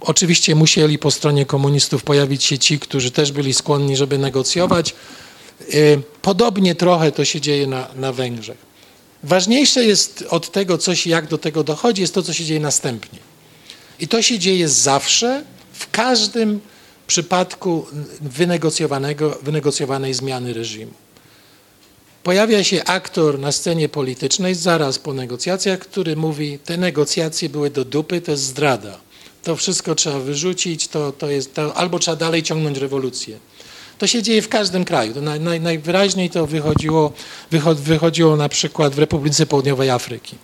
Oczywiście musieli po stronie komunistów pojawić się ci, którzy też byli skłonni, żeby negocjować. Y, podobnie trochę to się dzieje na, na Węgrzech. Ważniejsze jest od tego, coś, jak do tego dochodzi, jest to, co się dzieje następnie. I to się dzieje zawsze, w każdym przypadku wynegocjowanego, wynegocjowanej zmiany reżimu. Pojawia się aktor na scenie politycznej zaraz po negocjacjach, który mówi, te negocjacje były do dupy, to jest zdrada. To wszystko trzeba wyrzucić, to, to jest, to, albo trzeba dalej ciągnąć rewolucję. To się dzieje w każdym kraju. Naj, naj, najwyraźniej to wychodziło, wychodziło na przykład w Republice Południowej Afryki.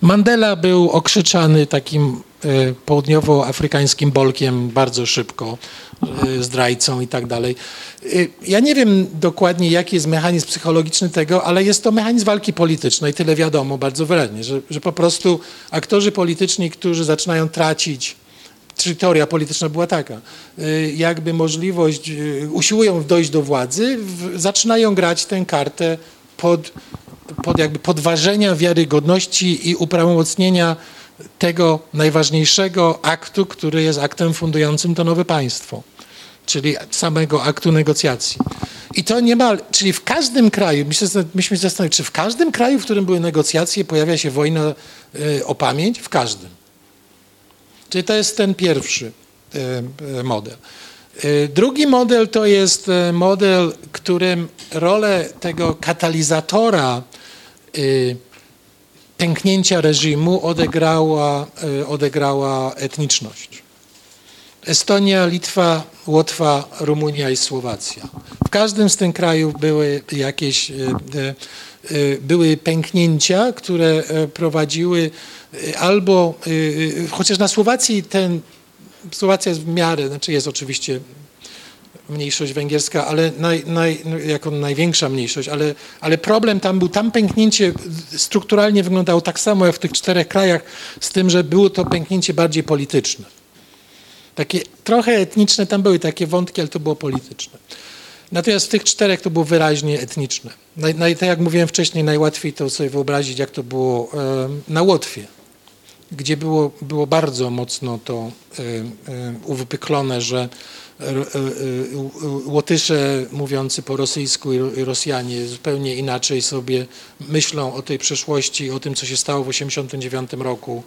Mandela był okrzyczany takim e, południowoafrykańskim bolkiem bardzo szybko, e, zdrajcą i tak dalej. E, ja nie wiem dokładnie, jaki jest mechanizm psychologiczny tego, ale jest to mechanizm walki politycznej, tyle wiadomo bardzo wyraźnie, że, że po prostu aktorzy polityczni, którzy zaczynają tracić czy teoria polityczna była taka, jakby możliwość, usiłują dojść do władzy, zaczynają grać tę kartę pod pod jakby podważenia wiarygodności i uprawomocnienia tego najważniejszego aktu, który jest aktem fundującym to nowe państwo, czyli samego aktu negocjacji. I to niemal, czyli w każdym kraju, myśmy się zastanowili, czy w każdym kraju, w którym były negocjacje, pojawia się wojna y, o pamięć? W każdym. Czyli to jest ten pierwszy y, y, model. Drugi model to jest model, którym rolę tego katalizatora pęknięcia reżimu odegrała, odegrała etniczność. Estonia, Litwa, Łotwa, Rumunia i Słowacja. W każdym z tych krajów były jakieś były pęknięcia, które prowadziły albo, chociaż na Słowacji ten, Słowacja jest w miarę, znaczy jest oczywiście mniejszość węgierska, ale naj, naj, no, jako największa mniejszość, ale, ale problem tam był, tam pęknięcie strukturalnie wyglądało tak samo jak w tych czterech krajach, z tym, że było to pęknięcie bardziej polityczne. Takie trochę etniczne tam były takie wątki, ale to było polityczne. Natomiast w tych czterech to było wyraźnie etniczne. Naj, naj, tak jak mówiłem wcześniej, najłatwiej to sobie wyobrazić, jak to było e, na Łotwie, gdzie było, było bardzo mocno to e, e, uwypuklone, że E, e, Łotysze mówiący po rosyjsku i Rosjanie zupełnie inaczej sobie myślą o tej przeszłości, o tym, co się stało w 1989 roku,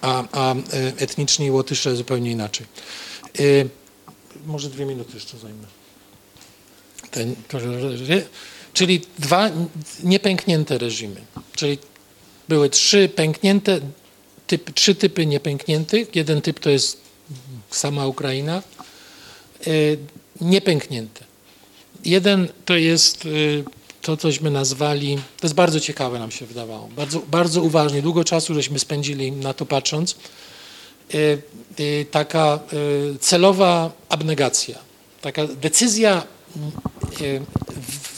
a, a e, etniczni Łotysze zupełnie inaczej. Może dwie minuty jeszcze zajmę. Czyli dwa niepęknięte reżimy. Czyli były trzy pęknięte, typ, trzy typy niepękniętych. Jeden typ to jest sama Ukraina, Y, niepęknięte. Jeden to jest y, to, cośmy nazwali, to jest bardzo ciekawe nam się wydawało, bardzo, bardzo uważnie, długo czasu żeśmy spędzili na to patrząc, y, taka celowa abnegacja, taka decyzja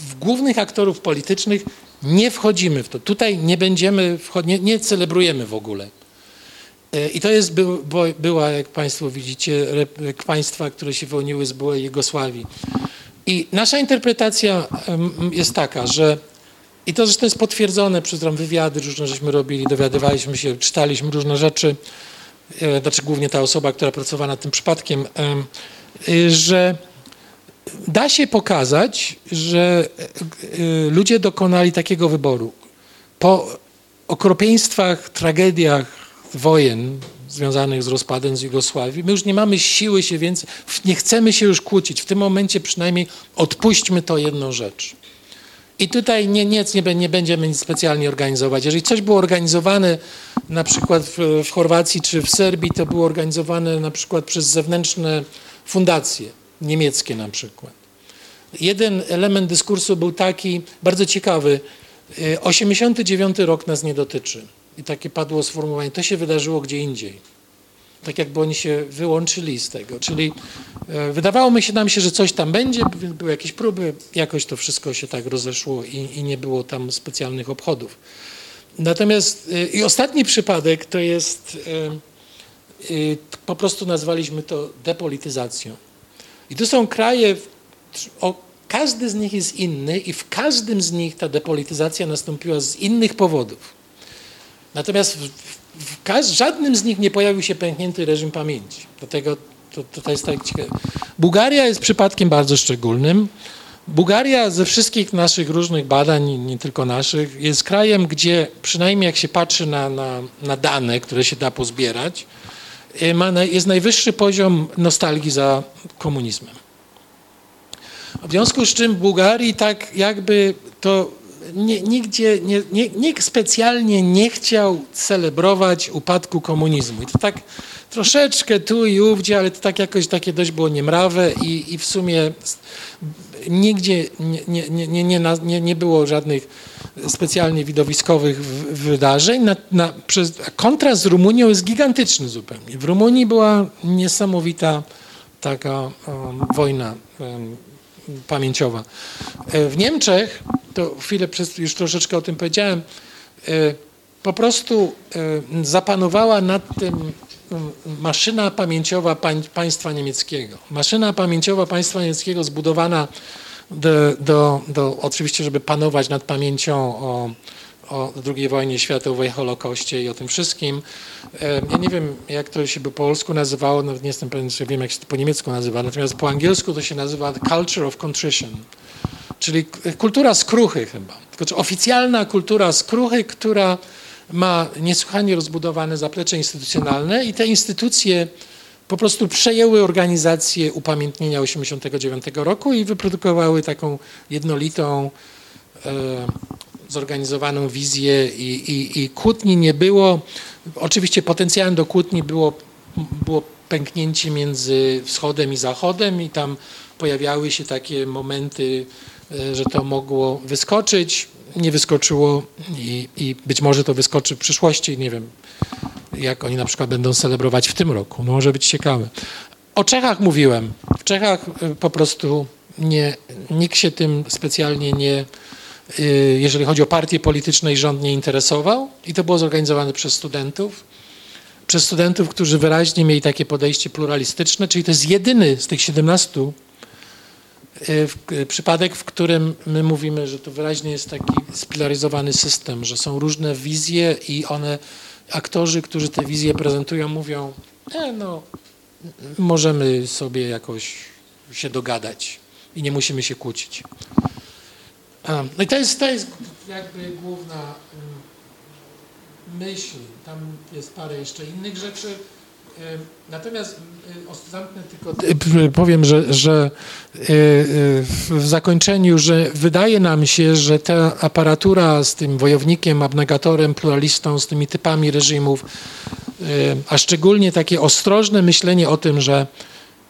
w głównych aktorów politycznych, nie wchodzimy w to. Tutaj nie będziemy, nie, nie celebrujemy w ogóle E, I to jest, był, była, jak Państwo widzicie, państwa, które się wyłoniły z byłej Jugosławii. I nasza interpretacja jest taka, że i to zresztą jest potwierdzone przez tam wywiady różne, żeśmy robili, dowiadywaliśmy się, czytaliśmy różne rzeczy, e, znaczy głównie ta osoba, która pracowała nad tym przypadkiem, e, że da się pokazać, że ludzie dokonali takiego wyboru. Po okropieństwach, tragediach wojen związanych z rozpadem z Jugosławii. My już nie mamy siły się więcej, nie chcemy się już kłócić. W tym momencie przynajmniej odpuśćmy to jedną rzecz. I tutaj nie, nic nie, nie będziemy nic specjalnie organizować. Jeżeli coś było organizowane na przykład w, w Chorwacji czy w Serbii, to było organizowane na przykład przez zewnętrzne fundacje, niemieckie na przykład. Jeden element dyskursu był taki bardzo ciekawy. 89 rok nas nie dotyczy i takie padło sformułowanie, to się wydarzyło gdzie indziej. Tak jakby oni się wyłączyli z tego. Czyli e, wydawało mi się nam się, że coś tam będzie, były jakieś próby, jakoś to wszystko się tak rozeszło i, i nie było tam specjalnych obchodów. Natomiast e, i ostatni przypadek to jest, e, po prostu nazwaliśmy to depolityzacją. I to są kraje o każdy z nich jest inny i w każdym z nich ta depolityzacja nastąpiła z innych powodów. Natomiast w, w, w żadnym z nich nie pojawił się pęknięty reżim pamięci. Dlatego to, to, to jest tak ciekawe. Bułgaria jest przypadkiem bardzo szczególnym. Bułgaria ze wszystkich naszych różnych badań, nie tylko naszych, jest krajem, gdzie przynajmniej jak się patrzy na, na, na dane, które się da pozbierać, ma, jest najwyższy poziom nostalgii za komunizmem. W związku z czym w Bułgarii tak jakby to nie, nigdzie, nie, nie, nikt specjalnie nie chciał celebrować upadku komunizmu. I to tak troszeczkę tu i ówdzie, ale to tak jakoś takie dość było niemrawe i, i w sumie nigdzie nie, nie, nie, nie, nie, było żadnych specjalnie widowiskowych wydarzeń. Na, na, przez, kontrast z Rumunią jest gigantyczny zupełnie. W Rumunii była niesamowita taka um, wojna um, pamięciowa. E, w Niemczech, to chwilę przez, już troszeczkę o tym powiedziałem, e, po prostu zapanowała nad tym maszyna pamięciowa państwa niemieckiego. Maszyna pamięciowa państwa niemieckiego zbudowana do, do, do, oczywiście, żeby panować nad pamięcią o, o II wojnie światowej, Holokoście i o tym wszystkim. Ja nie wiem, jak to się po polsku nazywało, no nie jestem pewien, czy wiem, jak się to po niemiecku nazywa, natomiast po angielsku to się nazywa Culture of Contrition, czyli kultura skruchy chyba. Tylko, oficjalna kultura skruchy, która ma niesłychanie rozbudowane zaplecze instytucjonalne i te instytucje po prostu przejęły organizację upamiętnienia 89 roku i wyprodukowały taką jednolitą, e, zorganizowaną wizję i, i, i kłótni nie było. Oczywiście potencjałem do kłótni było, było pęknięcie między wschodem i zachodem i tam pojawiały się takie momenty, e, że to mogło wyskoczyć nie wyskoczyło i, i, być może to wyskoczy w przyszłości. Nie wiem, jak oni na przykład będą celebrować w tym roku. No może być ciekawe. O Czechach mówiłem. W Czechach y, po prostu nie, nikt się tym specjalnie nie, y, jeżeli chodzi o partie polityczne i rząd nie interesował i to było zorganizowane przez studentów. Przez studentów, którzy wyraźnie mieli takie podejście pluralistyczne, czyli to jest jedyny z tych 17 Y, przypadek, w którym my mówimy, że to wyraźnie jest taki spilaryzowany system, że są różne wizje i one, aktorzy, którzy te wizje prezentują, mówią, e, no, możemy sobie jakoś się dogadać i nie musimy się kłócić. No i to jest, to jest jakby główna myśl. Tam jest parę jeszcze innych rzeczy. Natomiast zamknę tylko, powiem, że, że w zakończeniu, że wydaje nam się, że ta aparatura z tym wojownikiem, abnegatorem, pluralistą, z tymi typami reżimów, a szczególnie takie ostrożne myślenie o tym, że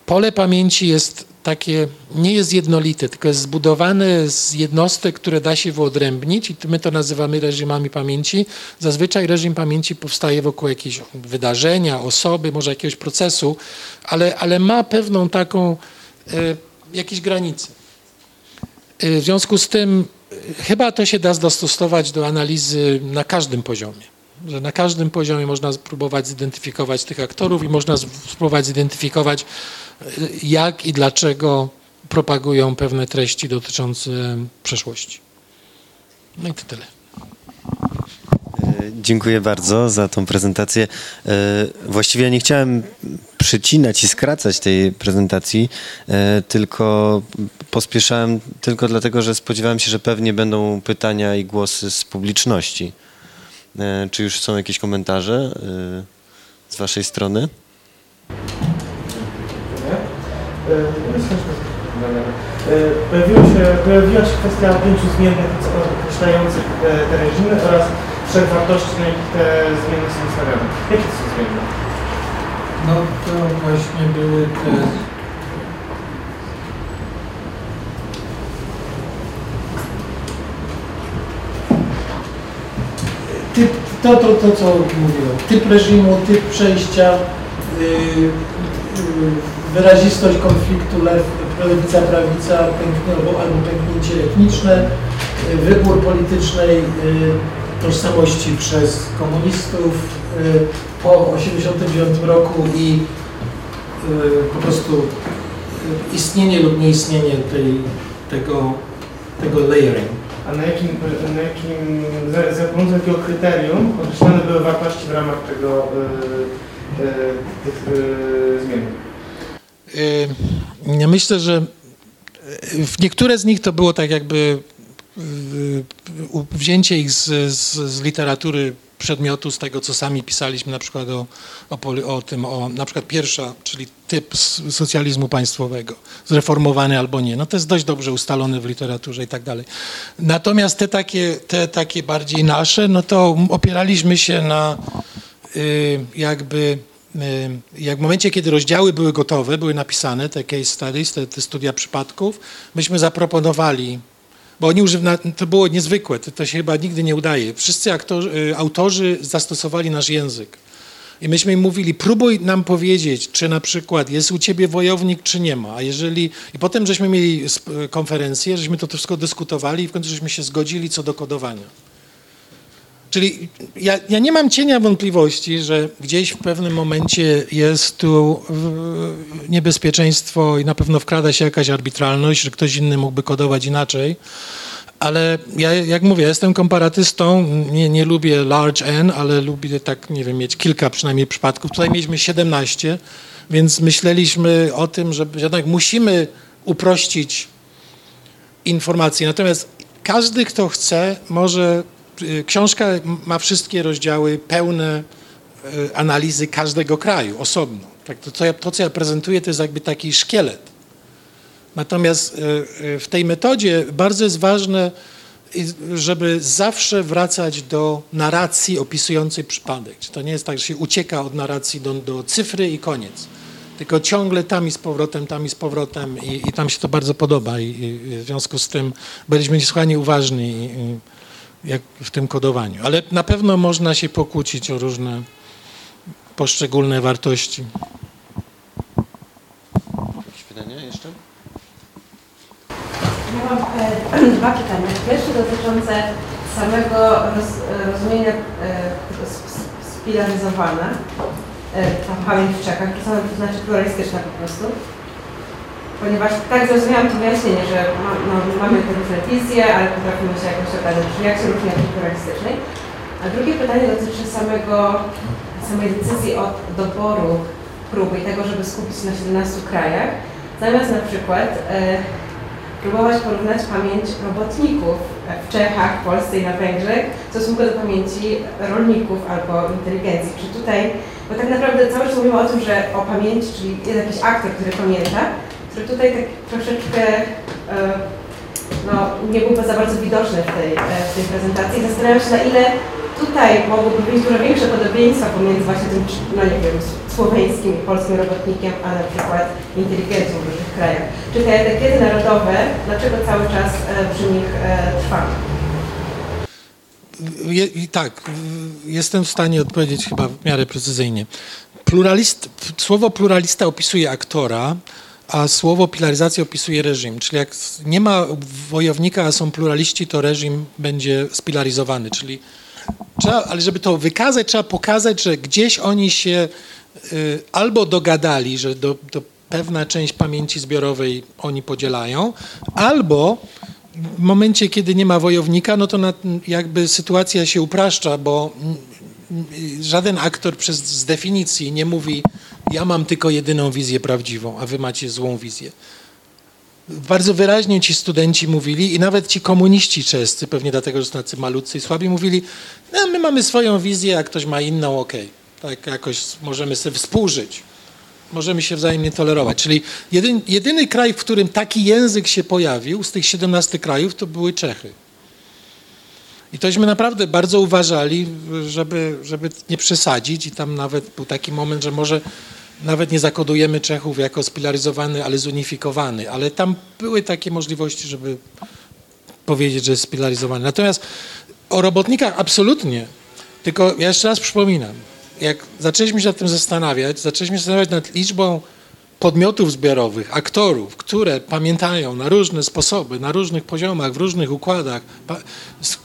pole pamięci jest takie, nie jest jednolite, tylko jest zbudowane z jednostek, które da się wyodrębnić i my to nazywamy reżimami pamięci. Zazwyczaj reżim pamięci powstaje wokół jakiegoś wydarzenia, osoby, może jakiegoś procesu, ale, ale ma pewną taką e, jakieś granice. E, w związku z tym e, chyba to się da dostosować do analizy na każdym poziomie że na każdym poziomie można spróbować zidentyfikować tych aktorów i można spróbować zidentyfikować, jak i dlaczego propagują pewne treści dotyczące przeszłości. No i to tyle. E, dziękuję bardzo za tą prezentację. E, właściwie ja nie chciałem przycinać i skracać tej prezentacji, e, tylko pospieszałem tylko dlatego, że spodziewałem się, że pewnie będą pytania i głosy z publiczności. Czy już są jakieś komentarze z Waszej strony? Pojawiło się, pojawiła się kwestia pięciu zmiennych określających te reżimy oraz trzech wartości, na jakich te zmiany są stawiane. Jakie to są zmienne? No to właśnie były te typ, to, to, to co mówiłem, typ reżimu, typ przejścia, yy, yy, wyrazistość konfliktu lewica, prawica, pęknie, albo, albo pęknięcie etniczne, yy, wybór politycznej yy, tożsamości przez komunistów yy, po 1989 roku i po prostu istnienie lub nieistnienie tej tego, tego layering. A na jakim, na jakim za, za pomocą jakiego kryterium określane były wartości w ramach tego y, y, tych y, zmian? Myślę, że w niektóre z nich to było tak jakby wzięcie ich z, z, z literatury przedmiotu, z tego, co sami pisaliśmy, na przykład o, o, o, tym, o na przykład pierwsza, czyli typ socjalizmu państwowego, zreformowany albo nie. No to jest dość dobrze ustalone w literaturze i tak dalej. Natomiast te takie, te takie bardziej nasze, no to opieraliśmy się na y, jakby jak w momencie, kiedy rozdziały były gotowe, były napisane, te case studies, te, te studia przypadków, myśmy zaproponowali bo oni używali, to było niezwykłe, to, to, się chyba nigdy nie udaje. Wszyscy aktorzy, y, autorzy zastosowali nasz język. I myśmy im mówili, próbuj nam powiedzieć, czy na przykład jest u ciebie wojownik, czy nie ma. A jeżeli... I potem żeśmy mieli konferencję, żeśmy to wszystko dyskutowali i w końcu żeśmy się zgodzili co do kodowania. Czyli ja, ja, nie mam cienia wątpliwości, że gdzieś w pewnym momencie jest tu niebezpieczeństwo i na pewno wkrada się jakaś arbitralność, że ktoś inny mógłby kodować inaczej. Ale ja, jak mówię, jestem komparatystą, nie, nie lubię large N, ale lubię tak, nie wiem, mieć kilka przynajmniej przypadków. Tutaj mieliśmy 17, więc myśleliśmy o tym, że jednak musimy uprościć informacje. Natomiast każdy, kto chce, może książka ma wszystkie rozdziały pełne y, analizy każdego kraju osobno. Tak, to, co ja, to, co ja prezentuję, to jest jakby taki szkielet. Natomiast y, w tej metodzie bardzo jest ważne, żeby zawsze wracać do narracji opisującej przypadek. Czy to nie jest tak, że się ucieka od narracji do, do cyfry i koniec. Tylko ciągle tam i z powrotem, tam i z powrotem i, i tam się to bardzo podoba i, i w związku z tym byliśmy niesłychanie uważni i, jak w tym kodowaniu. Ale na pewno można się pokłócić o różne poszczególne wartości. Jakieś pytania jeszcze? Ja mam e, <clears throat> dwa pytania. Pierwsze dotyczące samego roz, rozumienia e, spilaryzowane, e, pamięć w Czechach, to, to znaczy pluralistyczna po prostu ponieważ tak zrozumiałam to wyjaśnienie, że no, mamy te różne wizje, ale potrafimy się jakoś okazać, jak się różni od pluralistycznej. A drugie pytanie dotyczy samego, samej decyzji o doboru próby i tego, żeby skupić się na 17 krajach, zamiast na przykład e, próbować porównać pamięć robotników w Czechach, w Polsce i na Węgrzech w stosunku do pamięci rolników albo inteligencji. Czy tutaj, bo tak naprawdę cały czas mówimy o tym, że o pamięci, czyli jest jakiś aktor, który pamięta, który tutaj tak troszeczkę e, no, nie byłby za bardzo widoczny w tej, e, w tej prezentacji. Zastanawiam się, na ile tutaj mogłoby być dużo większe podobieństwa pomiędzy właśnie tym, no nie wiem, słoweńskim i polskim robotnikiem, a na przykład inteligencją w różnych krajach. Czy te etykiety narodowe, dlaczego cały czas e, przy nich trwamy? Je, tak, jestem w stanie odpowiedzieć chyba w miarę precyzyjnie. Pluralist, słowo pluralista opisuje aktora, a słowo pilaryzacja opisuje reżim. Czyli jak nie ma wojownika, a są pluraliści, to reżim będzie spilaryzowany. Czyli trzeba, ale żeby to wykazać, trzeba pokazać, że gdzieś oni się y, albo dogadali, że do, do pewna część pamięci zbiorowej oni podzielają, albo w momencie, kiedy nie ma wojownika, no to na, jakby sytuacja się upraszcza, bo żaden aktor przez, z definicji nie mówi ja mam tylko jedyną wizję prawdziwą, a wy macie złą wizję. Bardzo wyraźnie ci studenci mówili i nawet ci komuniści czescy, pewnie dlatego, że są tacy malutcy i słabi, mówili, no, my mamy swoją wizję, a ktoś ma inną, okej. Okay. Tak jakoś możemy sobie współżyć. Możemy się wzajemnie tolerować. Czyli jedyny, jedyny kraj, w którym taki język się pojawił z tych 17 krajów, to były Czechy. I tośmy naprawdę bardzo uważali, żeby, żeby nie przesadzić. I tam nawet był taki moment, że może nawet nie zakodujemy Czechów jako spilaryzowany, ale zunifikowany, ale tam były takie możliwości, żeby powiedzieć, że jest spilaryzowany. Natomiast o robotnikach absolutnie, tylko ja jeszcze raz przypominam, jak zaczęliśmy się nad tym zastanawiać, zaczęliśmy się zastanawiać nad liczbą podmiotów zbiorowych, aktorów, które pamiętają na różne sposoby, na różnych poziomach, w różnych układach.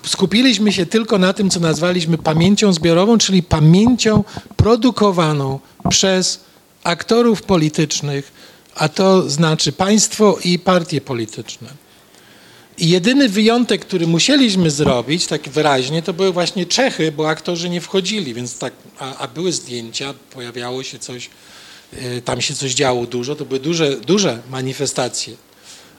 Skupiliśmy się tylko na tym, co nazwaliśmy pamięcią zbiorową, czyli pamięcią produkowaną przez aktorów politycznych, a to znaczy państwo i partie polityczne. I jedyny wyjątek, który musieliśmy zrobić, tak wyraźnie, to były właśnie Czechy, bo aktorzy nie wchodzili, więc tak, a, a były zdjęcia, pojawiało się coś, tam się coś działo dużo, to były duże, duże manifestacje,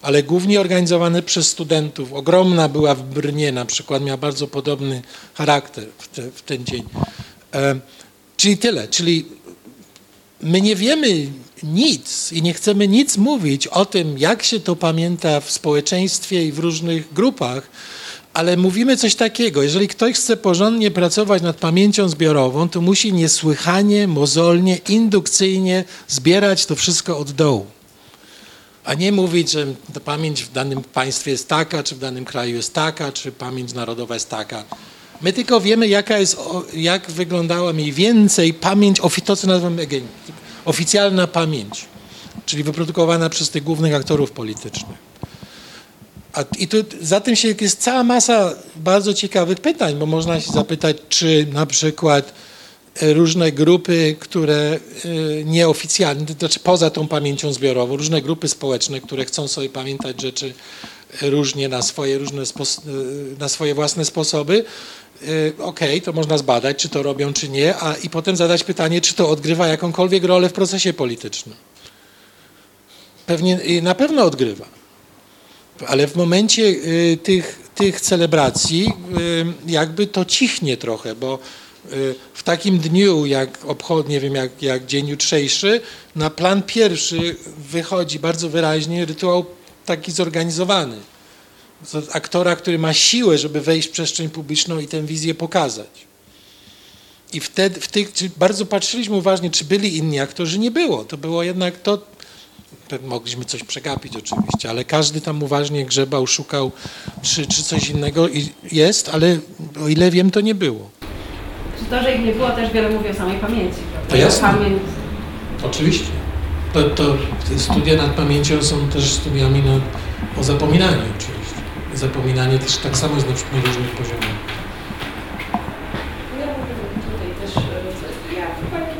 ale głównie organizowane przez studentów. Ogromna była w Brnie na przykład, miała bardzo podobny charakter w, te, w ten dzień. E, czyli tyle, czyli my nie wiemy nic i nie chcemy nic mówić o tym, jak się to pamięta w społeczeństwie i w różnych grupach, ale mówimy coś takiego. Jeżeli ktoś chce porządnie pracować nad pamięcią zbiorową, to musi niesłychanie, mozolnie, indukcyjnie zbierać to wszystko od dołu. A nie mówić, że pamięć w danym państwie jest taka, czy w danym kraju jest taka, czy pamięć narodowa jest taka. My tylko wiemy, jaka jest, jak wyglądała mniej więcej pamięć, to co nazywamy oficjalna pamięć, czyli wyprodukowana przez tych głównych aktorów politycznych. A, I tu, za tym się jest cała masa bardzo ciekawych pytań, bo można się zapytać, czy na przykład e, różne grupy, które e, nieoficjalnie, to znaczy poza tą pamięcią zbiorową, różne grupy społeczne, które chcą sobie pamiętać rzeczy różnie na swoje, różne e, na swoje własne sposoby, okay, to można zbadać, czy to robią, czy nie, a i potem zadać pytanie, czy to odgrywa jakąkolwiek rolę w procesie politycznym. Pewnie, na pewno odgrywa. Ale w momencie y, tych, tych celebracji jakby to cichnie trochę, bo w takim dniu, jak obchod, nie wiem, jak, jak dzień jutrzejszy, na plan pierwszy wychodzi bardzo wyraźnie rytuał taki zorganizowany aktora, który ma siłę, żeby wejść w przestrzeń publiczną i tę wizję pokazać. I wtedy, w tych, bardzo patrzyliśmy uważnie, czy byli inni aktorzy. Nie było. To było jednak to, mogliśmy coś przegapić oczywiście, ale każdy tam uważnie grzebał, szukał, czy, czy coś innego jest, ale o ile wiem, to nie było. Czy to, że ich nie było, też wiele mówi o samej pamięci, prawda? To jasne. Pamięć... Oczywiście. To, to studia nad pamięcią są też studiami nad, o zapominaniu oczywiście zapominanie też tak samo jest na, na różnych poziomach. Ja tutaj też, e, ja chyba nie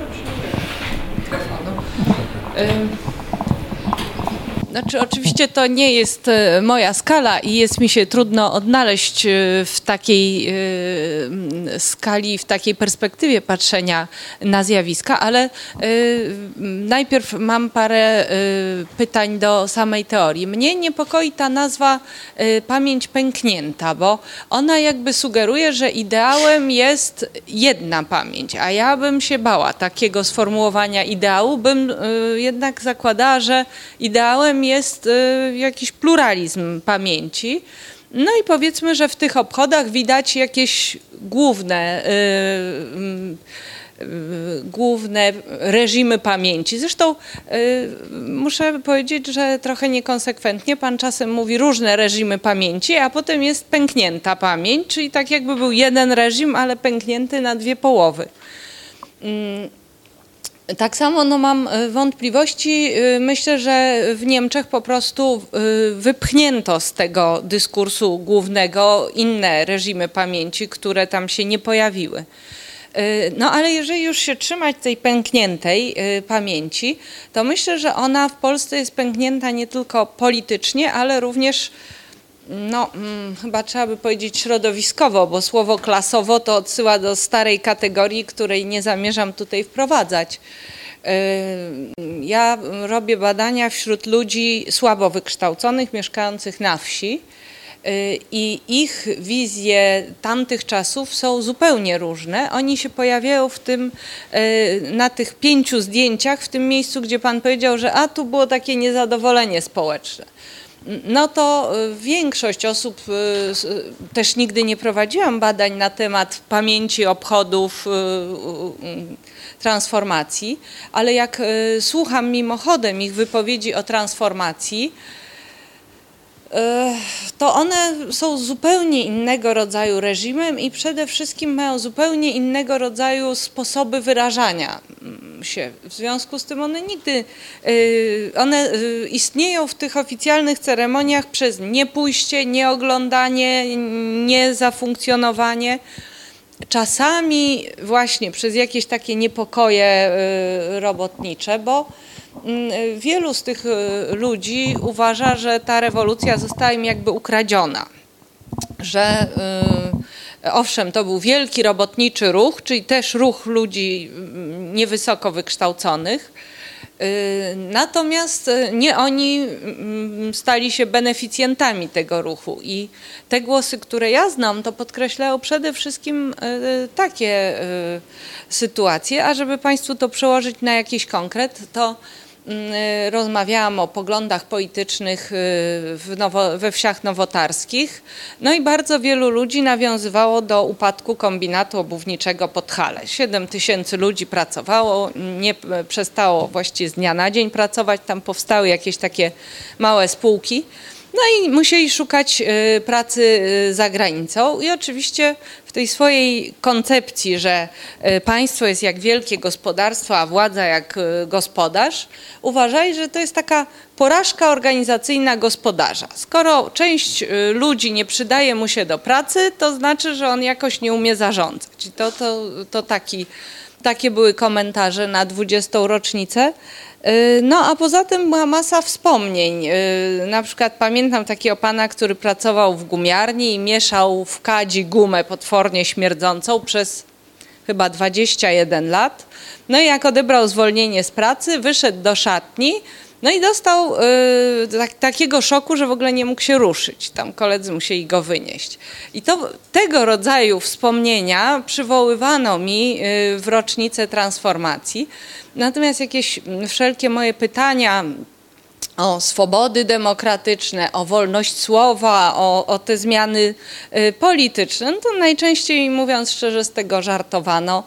znaczy, oczywiście to nie jest e, moja skala i jest mi się trudno odnaleźć e, w takiej e, skali, w takiej perspektywie patrzenia na zjawiska, ale najpierw mam parę pytań do samej teorii. Mnie niepokoi ta nazwa pamięć pęknięta, bo ona jakby sugeruje, że ideałem jest jedna pamięć, a ja bym się bała takiego sformułowania ideału, bym jednak zakładała, że ideałem jest y, jakiś pluralizm pamięci. No i powiedzmy, że w tych obchodach widać jakieś główne, y, y, główne reżimy pamięci. Zresztą muszę powiedzieć, że trochę niekonsekwentnie pan czasem mówi różne reżimy pamięci, a potem jest pęknięta pamięć, czyli tak jakby był jeden reżim, ale pęknięty na dwie połowy. Tak samo no, mam e, wątpliwości. E, myślę, że w Niemczech po prostu e, wypchnięto z tego dyskursu głównego inne reżimy pamięci, które tam się nie pojawiły. No ale jeżeli już się trzymać tej pękniętej pamięci, to myślę, że ona w Polsce jest pęknięta nie tylko politycznie, ale również no, hmm, chyba trzeba by powiedzieć środowiskowo, bo słowo klasowo to odsyła do starej kategorii, której nie zamierzam tutaj wprowadzać. Yy, ja robię badania wśród ludzi słabo wykształconych, mieszkających na wsi yy, i ich wizje tamtych czasów są zupełnie różne. Oni się pojawiają w tym, yy, na tych pięciu zdjęciach, w tym miejscu, gdzie pan powiedział, że a tu było takie niezadowolenie społeczne no to y, większość osób, y, też nigdy nie prowadziłam badań na temat pamięci obchodów y, transformacji, ale jak słucham mimochodem ich wypowiedzi o transformacji, to one są zupełnie innego rodzaju reżimem i przede wszystkim mają zupełnie innego rodzaju sposoby wyrażania mm, się. W związku z tym one nigdy, y, one y, istnieją w tych oficjalnych ceremoniach przez niepójście, nieoglądanie, niezafunkcjonowanie. Czasami właśnie przez jakieś takie niepokoje y, robotnicze, bo wielu z tych y, ludzi uważa, że ta rewolucja została im jakby ukradziona. Że y, owszem, to był wielki robotniczy ruch, czyli też ruch ludzi mm, niewysoko wykształconych, y, Natomiast y, nie oni mm, stali się beneficjentami tego ruchu. I te głosy, które ja znam, to podkreślają przede wszystkim y, takie y, sytuacje, a żeby Państwu to przełożyć na jakiś konkret, to mm, y, rozmawiałam o poglądach politycznych y, nowo, we wsiach nowotarskich. No i bardzo wielu ludzi nawiązywało do upadku kombinatu obuwniczego Podhale. 7 tysięcy ludzi pracowało, nie przestało właściwie z dnia na dzień pracować. Tam powstały jakieś takie małe spółki. No i musieli szukać y, pracy y, za granicą i oczywiście tej swojej koncepcji, że y, państwo jest jak wielkie gospodarstwo, a władza jak y, gospodarz, uważali, że to jest taka porażka organizacyjna gospodarza. Skoro część y, ludzi nie przydaje mu się do pracy, to znaczy, że on jakoś nie umie zarządzać. I to, to, to taki, takie były komentarze na 20. rocznicę. Y, No a poza tym była masa wspomnień. Y, Na przykład pamiętam takiego pana, który pracował w gumiarni i mieszał w kadzi gumę potwornie śmierdzącą przez chyba 21 lat. No i jak odebrał zwolnienie z pracy, wyszedł do szatni, no i dostał y, tak, takiego szoku, że w ogóle nie mógł się ruszyć. Tam koledzy musieli go wynieść. I to tego rodzaju wspomnienia przywoływano mi y, w rocznicę transformacji. Natomiast jakieś mm, wszelkie moje pytania o swobody demokratyczne, o wolność słowa, o, o te zmiany y, polityczne, no to najczęściej mówiąc szczerze z tego żartowano,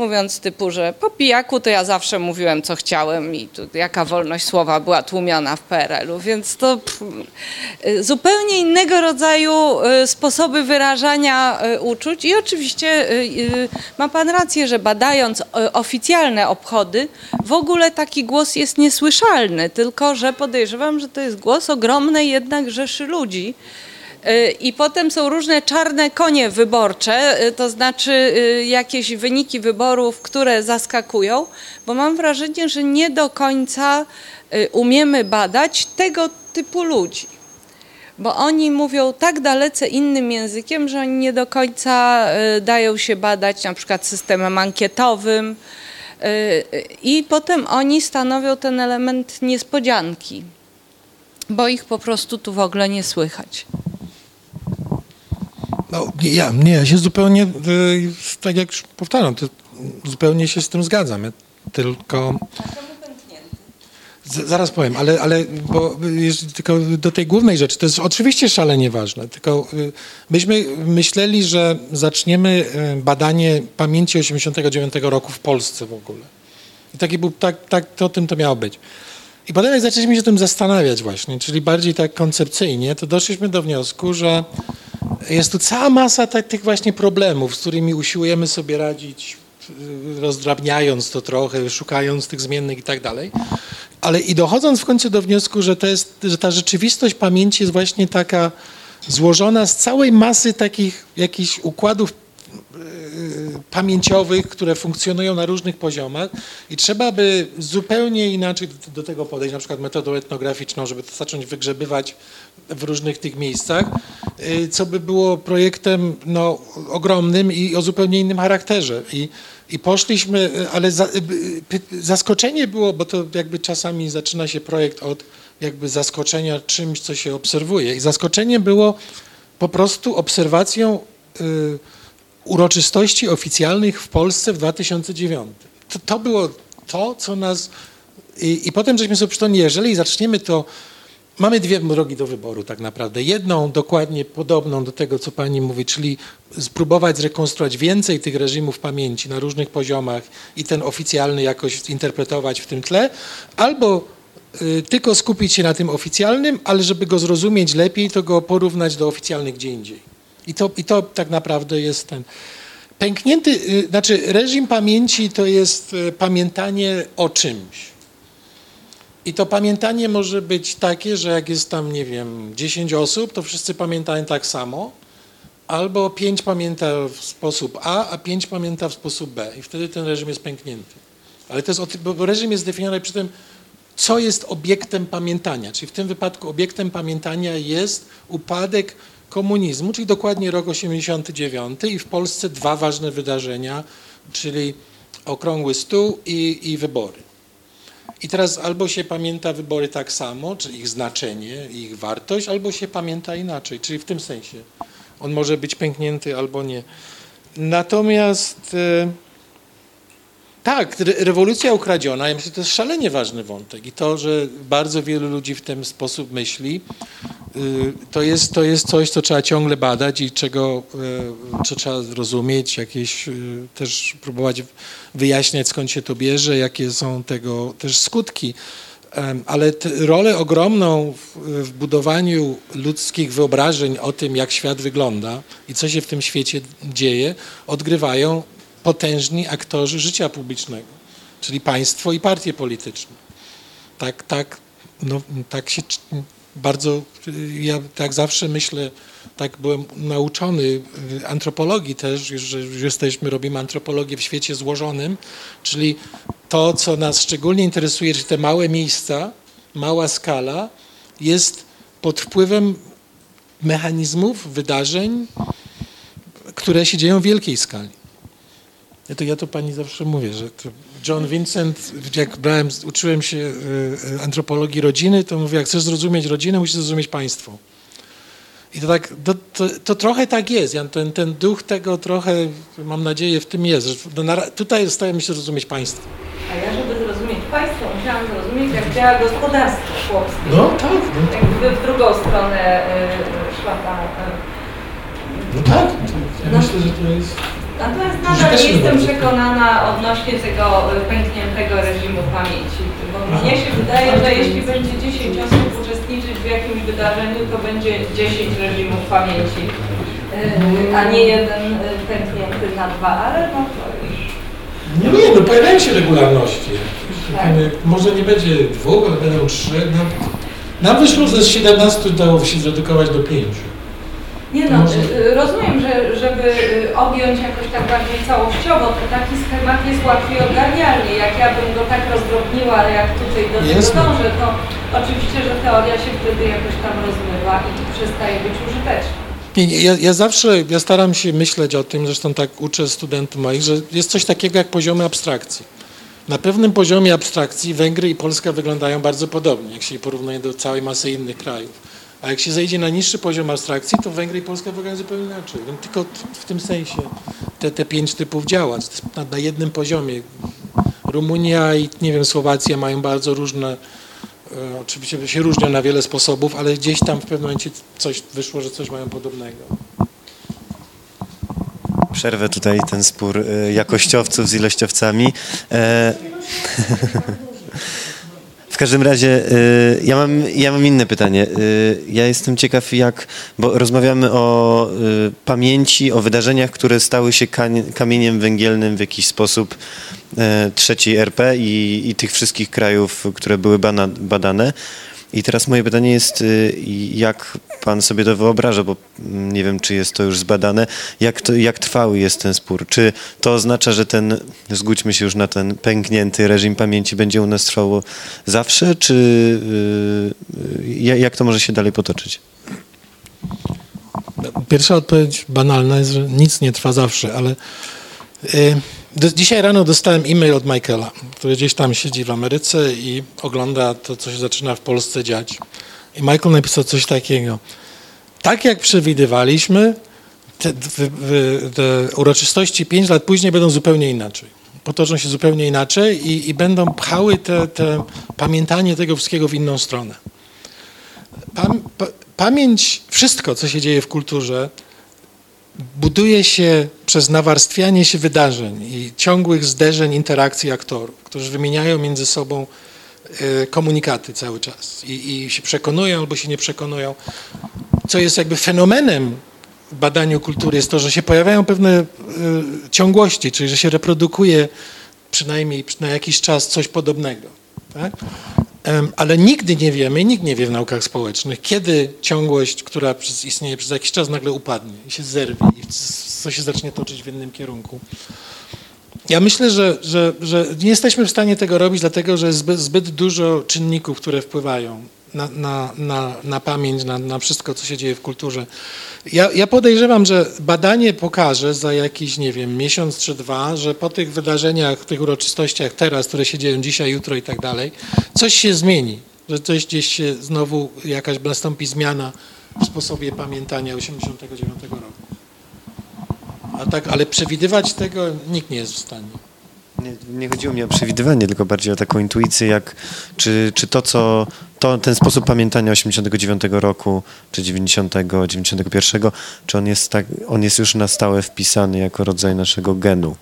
mówiąc typu, że po pijaku to ja zawsze mówiłem co chciałem i tu jaka wolność słowa była tłumiona w PRL-u, więc to pff, y, zupełnie innego rodzaju y, sposoby wyrażania y, uczuć i oczywiście ma pan rację, że badając oficjalne obchody w ogóle taki głos jest niesłyszalny, tylko że podejrzewam, że to jest głos ogromnej jednak rzeszy ludzi. Y, I potem są różne czarne konie wyborcze, y, to znaczy y, jakieś wyniki wyborów, które zaskakują, bo mam wrażenie, że nie do końca umiemy badać tego typu ludzi. Bo oni mówią tak dalece innym językiem, że oni nie do końca dają się badać na przykład systemem ankietowym. I potem oni stanowią ten element niespodzianki, bo ich po prostu tu w ogóle nie słychać. No, nie, ja, nie, ja się zupełnie, y, tak jak już powtarzam, to zupełnie się z tym zgadzam. Ja tylko. Z, zaraz powiem, ale, ale bo jest, tylko do tej głównej rzeczy, to jest oczywiście szalenie ważne, tylko y, myśmy myśleli, że zaczniemy y, badanie pamięci 89 roku w Polsce w ogóle. I taki był, tak, tak to o tym to miało być. I potem jak zaczęliśmy się tym zastanawiać właśnie, czyli bardziej tak koncepcyjnie, to doszliśmy do wniosku, że jest tu cała masa tak, tych właśnie problemów, z którymi usiłujemy sobie radzić, y, rozdrabniając to trochę, szukając tych zmiennych i tak dalej. Ale i dochodząc w końcu do wniosku, że, to jest, że ta rzeczywistość pamięci jest właśnie taka złożona z całej masy takich jakichś układów pamięciowych, które funkcjonują na różnych poziomach i trzeba by zupełnie inaczej do, tego podejść, na przykład metodą etnograficzną, żeby to zacząć wygrzebywać w różnych tych miejscach, y, co by było projektem no, ogromnym i o zupełnie innym charakterze. I, i poszliśmy, y, ale za, y, zaskoczenie było, bo to jakby czasami zaczyna się projekt od jakby zaskoczenia czymś, co się obserwuje. I zaskoczenie było po prostu obserwacją y, uroczystości oficjalnych w Polsce w 2009. To, to było to, co nas... I, I potem żeśmy sobie przypomnieli, jeżeli zaczniemy to... Mamy dwie drogi do wyboru tak naprawdę. Jedną dokładnie podobną do tego, co pani mówi, czyli spróbować zrekonstruować więcej tych reżimów pamięci na różnych poziomach i ten oficjalny jakoś zinterpretować w tym tle, albo y, tylko skupić się na tym oficjalnym, ale żeby go zrozumieć lepiej, to go porównać do oficjalnych gdzie indziej. I to, I to tak naprawdę jest ten. Pęknięty, y, znaczy reżim pamięci to jest y, pamiętanie o czymś. I to pamiętanie może być takie, że jak jest tam, nie wiem, 10 osób, to wszyscy pamiętają tak samo, albo 5 pamięta w sposób A, a 5 pamięta w sposób B. I wtedy ten reżim jest pęknięty. Ale to jest, bo reżim jest zdefiniowany przy tym, co jest obiektem pamiętania. Czyli w tym wypadku obiektem pamiętania jest upadek komunizmu, czyli dokładnie rok 89 i w Polsce dwa ważne wydarzenia, czyli okrągły stół i, i wybory. I teraz albo się pamięta wybory tak samo, czyli ich znaczenie, ich wartość, albo się pamięta inaczej, czyli w tym sensie. On może być pęknięty albo nie. Natomiast e, tak, re- rewolucja ukradziona, ja myślę, to jest szalenie ważny wątek i to, że bardzo wielu ludzi w ten sposób myśli, y, to jest, to jest coś, co trzeba ciągle badać i czego y, co trzeba zrozumieć, jakieś y, też próbować wyjaśniać skąd się to bierze, jakie są tego też skutki. Ale rolę ogromną w budowaniu ludzkich wyobrażeń o tym, jak świat wygląda i co się w tym świecie dzieje, odgrywają potężni aktorzy życia publicznego, czyli państwo i partie polityczne. Tak, tak, no, tak się bardzo, ja tak zawsze myślę, tak byłem nauczony antropologii też, że jesteśmy, robimy antropologię w świecie złożonym, czyli to, co nas szczególnie interesuje, czyli te małe miejsca, mała skala jest pod wpływem mechanizmów, wydarzeń, które się dzieją w wielkiej skali. Ja to, ja to pani zawsze mówię, że John Vincent, jak brałem, uczyłem się y, y, antropologii rodziny, to mówię, jak chcesz zrozumieć rodzinę, musisz zrozumieć państwo. I to tak, to, to, to trochę tak jest. Ja, ten, ten duch tego trochę, mam nadzieję, w tym jest. Że no, na, tutaj staramy się zrozumieć państwo. A ja, żeby zrozumieć państwo, musiałam zrozumieć, jak działa gospodarstwo chłopskie. No tak, no, Jakby w drugą stronę y, szła ta... no tak. Ja No. myślę, że to jest... Natomiast nadal nie jestem przekonana odnośnie tego y, pękniętego reżimu pamięci. Bo mnie się wydaje, że jeśli będzie 10 osób uczestniczyć w jakimś wydarzeniu, to będzie 10 reżimów pamięci, y, a nie jeden y, pęknięty na dwa, ale no to już... Nie, nie, no pojawiają się regularności. Tak. Może nie będzie dwóch, ale będą trzy. Nam, nam wyszło ze 17 udało się zredukować do pięciu. Nie no, Może- y, rozumiem, że żeby y, objąć jakoś tak bardziej całościowo, to taki schemat jest łatwiej ogarnialny. Jak ja bym go tak rozdrobniła, jak tutaj do tego dążę, to oczywiście, że teoria się wtedy jakoś tam rozmywa i przestaje być użyteczna. Ja, ja zawsze, ja staram się myśleć o tym, zresztą tak uczę studentów moich, że jest coś takiego jak poziomy abstrakcji. Na pewnym poziomie abstrakcji Węgry i Polska wyglądają bardzo podobnie, jak się je porównuje do całej masy innych krajów. A jak się zejdzie na niższy poziom abstrakcji, to Węgry i Polska wyglądają zupełnie inaczej. No, tylko w tym sensie te, te pięć typów działa na, na jednym poziomie. Rumunia i nie wiem, Słowacja mają bardzo różne, e, oczywiście się różnią na wiele sposobów, ale gdzieś tam w pewnym momencie coś wyszło, że coś mają podobnego. Przerwę tutaj ten spór y, jakościowców z ilościowcami. E, <laughs> każdym razie y, ja mam, ja mam inne pytanie. Y, Ja jestem ciekaw jak, bo rozmawiamy o y, pamięci, o wydarzeniach, które stały się kamieniem węgielnym w jakiś sposób trzeciej RP i, i tych wszystkich krajów, które były badane. I teraz moje pytanie jest, y, jak pan sobie to wyobraża, bo nie wiem, czy jest to już zbadane, jak, to, jak trwały jest ten spór? Czy to oznacza, że ten, zgódźmy się już na ten pęknięty reżim pamięci będzie u nas trwało zawsze, czy y, y, ja- jak to może się dalej potoczyć? Pierwsza odpowiedź banalna jest, że nic nie trwa zawsze, ale y, dzisiaj rano dostałem e-mail od Michaela, który gdzieś tam siedzi w Ameryce i ogląda to, co się zaczyna w Polsce dziać. I Michael napisał coś takiego. Tak jak przewidywaliśmy, te, w- te uroczystości pięć lat później będą zupełnie inaczej. Potoczą się zupełnie inaczej i, i będą pchały te, te pamiętanie tego wszystkiego w inną stronę. Pam, pa, pamięć, wszystko, co się dzieje w kulturze, buduje się przez nawarstwianie się wydarzeń i ciągłych zderzeń, interakcji aktorów, którzy wymieniają między sobą e, komunikaty cały czas i, i się przekonują albo się nie przekonują. Co jest jakby fenomenem badaniu kultury, jest to, że się pojawiają pewne e, ciągłości, czyli że się reprodukuje przynajmniej na jakiś czas coś podobnego. Tak? Ale nigdy nie wiemy, nikt nie wie w naukach społecznych, kiedy ciągłość, która istnieje przez jakiś czas, nagle upadnie i się zerwie i c- coś się zacznie toczyć w innym kierunku. Ja myślę, że, że, że nie jesteśmy w stanie tego robić, dlatego że jest zbyt, zbyt dużo czynników, które wpływają na, na, na, na pamięć, na, na wszystko, co się dzieje w kulturze. Ja, ja podejrzewam, że badanie pokaże za jakiś, nie wiem, miesiąc czy dwa, że po tych wydarzeniach, tych uroczystościach teraz, które się dzieją dzisiaj, jutro i tak dalej, coś się zmieni, że coś gdzieś się znowu jakaś nastąpi zmiana w sposobie pamiętania 89 roku. A tak, ale przewidywać tego nikt nie jest w stanie. Nie, nie chodziło mi o przewidywanie, tylko bardziej o taką intuicję, jak czy, czy to, co to, ten sposób pamiętania 89 roku, czy 90, 91, czy on jest, tak, on jest już na stałe wpisany jako rodzaj naszego genu.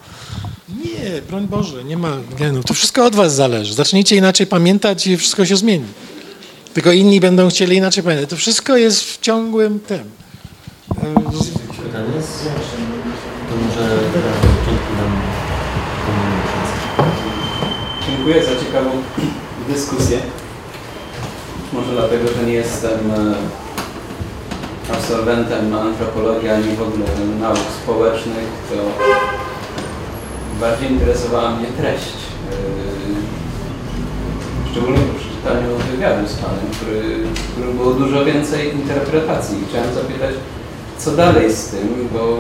Nie, broń Boże, nie ma genu. To wszystko od was zależy. Zacznijcie inaczej pamiętać i wszystko się zmieni. Tylko inni będą chcieli inaczej pamiętać. To wszystko jest w ciągłym tym. Pytanie jest? To może na początku nam Dziękuję za ciekawą dyskusję. Może dlatego, że nie jestem e, absolwentem antropologii ani w ogóle nauk społecznych, to bardziej interesowała mnie treść. E, Szczególnie po przeczytaniu wywiadu z Panem, który, w którym było dużo więcej interpretacji. Chciałem zapytać, co dalej z tym, bo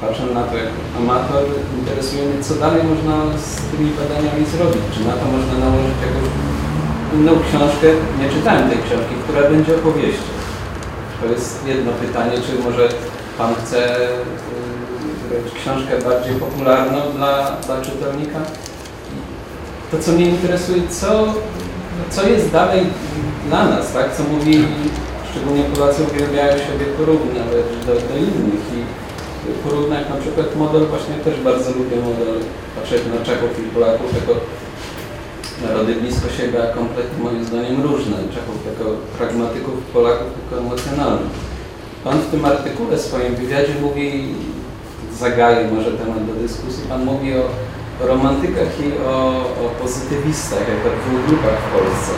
patrzę na to jako amator, interesuje mnie, co dalej można z tymi badaniami zrobić. Czy na to można nałożyć jakąś inną książkę? Nie czytałem tej książki, która będzie opowieścią. To jest jedno pytanie, czy może Pan chce y, robić książkę bardziej popularną dla, dla czytelnika? To, co mnie interesuje, co, co jest dalej dla nas, tak? Co mówi, szczególnie Polacy uwielbiają siebie porównać do, do innych i porównać na przykład model, właśnie też bardzo lubię model, patrzeć na Czechów i Polaków jako narody blisko siebie, a kompletnie moim zdaniem różne. Czechów jako pragmatyków, Polaków jako emocjonalnych. Pan w tym artykule, swoim wywiadzie mówi, zagaje może temat do dyskusji, Pan mówi o, o romantykach i o, o pozytywistach, jako dwóch grupach w Polsce.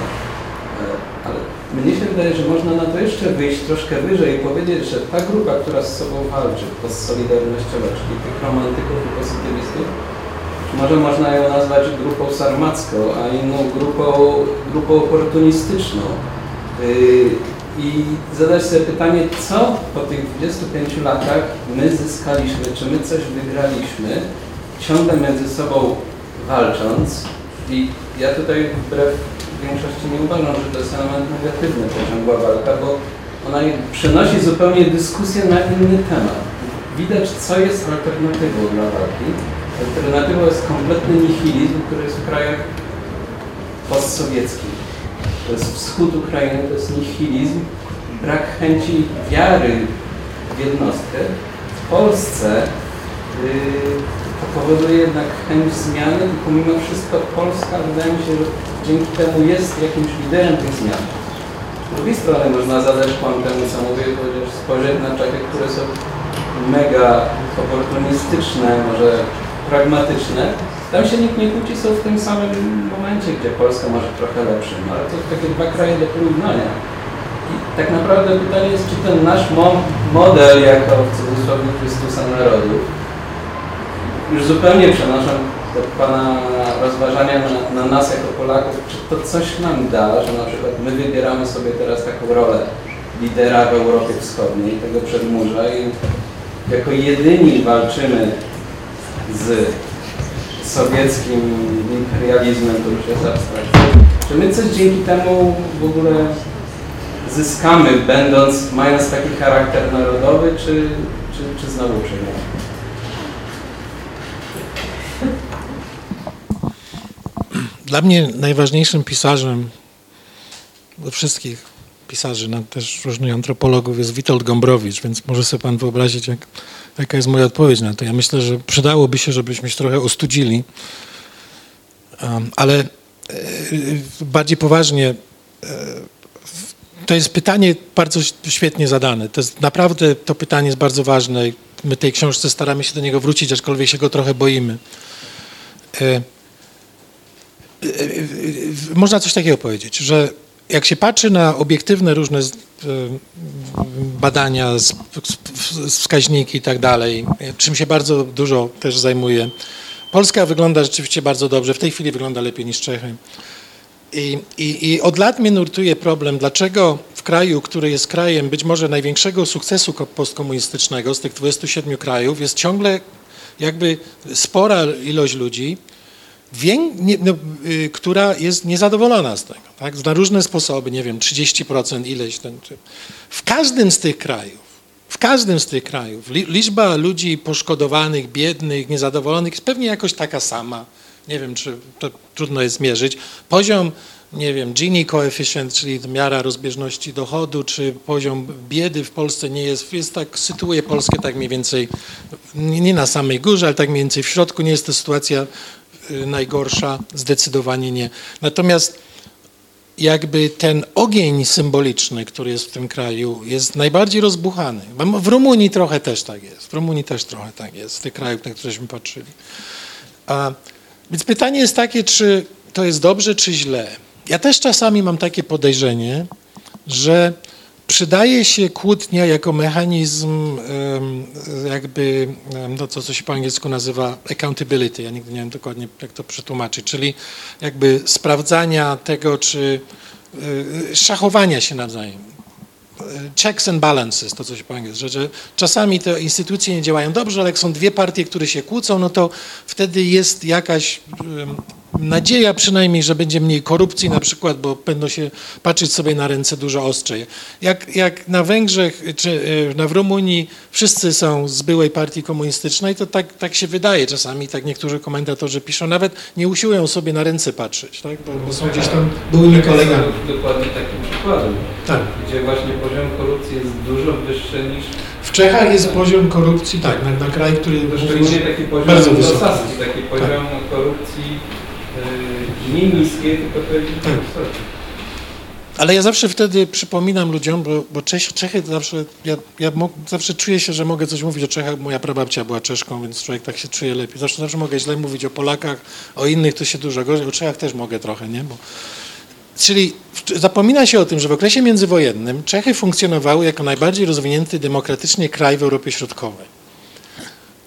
E, Ale mnie się wydaje, że można na to jeszcze wyjść troszkę wyżej i powiedzieć, że ta grupa, która z sobą walczy, postsolidarnościowa, czyli tych romantyków i pozytywistów, może można ją nazwać grupą sarmacką, a inną grupą, grupą oportunistyczną. Yy, I zadać sobie pytanie, co po tych 25 latach my zyskaliśmy, czy my coś wygraliśmy, ciągle między sobą walcząc. I ja tutaj wbrew większości nie uważam, że to jest element negatywny, ciągła walka, bo ona przenosi zupełnie dyskusję na inny temat. Widać, co jest alternatywą dla walki. Alternatywą jest kompletny nihilizm, który jest w krajach postsowieckich. To jest wschód Ukrainy, to jest nihilizm, brak chęci wiary w jednostkę. W Polsce yy, to powoduje jednak chęć zmiany i pomimo wszystko Polska, wydaje mi się, że dzięki temu jest jakimś liderem tych zmian. Z drugiej strony można zadać kłam temu, co mówię, chociaż spojrzeć na Czechy, które są mega oportunistyczne, może pragmatyczne. Tam się nikt nie kłóci, są w tym samym momencie, gdzie Polska może trochę lepszym, ale to takie dwa kraje do porównania. I tak naprawdę pytanie jest, czy ten nasz mo- model jako w cudzysłowie Chrystusa narodu, już zupełnie przenoszę te Pana rozważania na, na nas jako Polaków, czy to coś nam da, że na przykład my wybieramy sobie teraz taką rolę lidera w Europie Wschodniej, tego przedmurza i jako jedyni walczymy z sowieckim imperializmem, to już jest abstrakcja. Czy my coś dzięki temu w ogóle zyskamy, będąc, mając taki charakter narodowy, czy, czy, czy znowu? Dla mnie najważniejszym pisarzem ze wszystkich pisarzy, no, też różnych antropologów jest Witold Gombrowicz, więc może sobie pan wyobrazić, jak, jaka jest moja odpowiedź na to. Ja myślę, że przydałoby się, żebyśmy się trochę ostudzili, um, ale e, bardziej poważnie e, to jest pytanie bardzo świetnie zadane. To jest naprawdę to pytanie jest bardzo ważne. My tej książce staramy się do niego wrócić, aczkolwiek się go trochę boimy. E, Można coś takiego powiedzieć, że jak się patrzy na obiektywne różne e, badania, wskaźniki i tak dalej, czym się bardzo dużo też zajmuje Polska wygląda rzeczywiście bardzo dobrze. W tej chwili wygląda lepiej niż Czechy. I, i, I od lat mnie nurtuje problem, dlaczego w kraju, który jest krajem być może największego sukcesu ko- postkomunistycznego z tych 27 krajów, jest ciągle jakby spora ilość ludzi, nie, no, y, która jest niezadowolona z tego. Tak? Na różne sposoby, nie wiem, 30% ileś. Ten, w każdym z tych krajów, w każdym z tych krajów li, liczba ludzi poszkodowanych, biednych, niezadowolonych jest pewnie jakoś taka sama. Nie wiem, czy to trudno jest mierzyć. Poziom, nie wiem, Gini coefficient, czyli miara rozbieżności dochodu, czy poziom biedy w Polsce nie jest, jest tak, sytuuje Polskę tak mniej więcej, nie na samej górze, ale tak mniej więcej w środku. Nie jest to sytuacja najgorsza, zdecydowanie nie. Natomiast jakby ten ogień symboliczny, który jest w tym kraju, jest najbardziej rozbuchany. W Rumunii trochę też tak jest. W Rumunii też trochę tak jest, w tych krajach, na któreśmy patrzyli. A, więc pytanie jest takie, czy to jest dobrze, czy źle. Ja też czasami mam takie podejrzenie, że przydaje się kłótnia jako mechanizm jakby em, to, co się po angielsku nazywa accountability. Ja nigdy nie wiem dokładnie, jak to przetłumaczyć, czyli jakby sprawdzania tego, czy y, szachowania się nawzajem. Checks and balances, to co się po angielsku, że, czasami te instytucje nie działają dobrze, ale jak są dwie partie, które się kłócą, no to wtedy jest jakaś nadzieja przynajmniej, że będzie mniej korupcji na przykład, bo będą się patrzeć sobie na ręce dużo ostrzej. Jak, jak na Węgrzech czy e, na w Rumunii wszyscy są z byłej partii komunistycznej, to tak, tak się wydaje czasami, tak niektórzy komentatorzy piszą, nawet nie usiłują sobie na ręce patrzeć, tak? bo, bo są gdzieś tam byłymi kolegami. Dokładnie takim przykładem, Tak. gdzie właśnie poziom korupcji jest dużo wyższy niż W Czechach jest poziom korupcji, tak, na, na kraj, który To szczególnie taki poziom Bardzo wysoki. taki poziom korupcji y, nie niskiej, tylko powiedzieć Tak. wysoki. Ale ja zawsze wtedy przypominam ludziom, bo, bo Czech, Czechy zawsze, ja, ja mo, zawsze czuję się, że mogę coś mówić o Czechach, moja prababcia była Czeszką, więc człowiek tak się czuje lepiej. Zawsze, zawsze mogę źle mówić o Polakach, o innych to się dużo gorzej, o Czechach też mogę trochę, nie? Bo, czyli zapomina się o tym, że w okresie międzywojennym Czechy funkcjonowały jako najbardziej rozwinięty demokratycznie kraj w Europie Środkowej.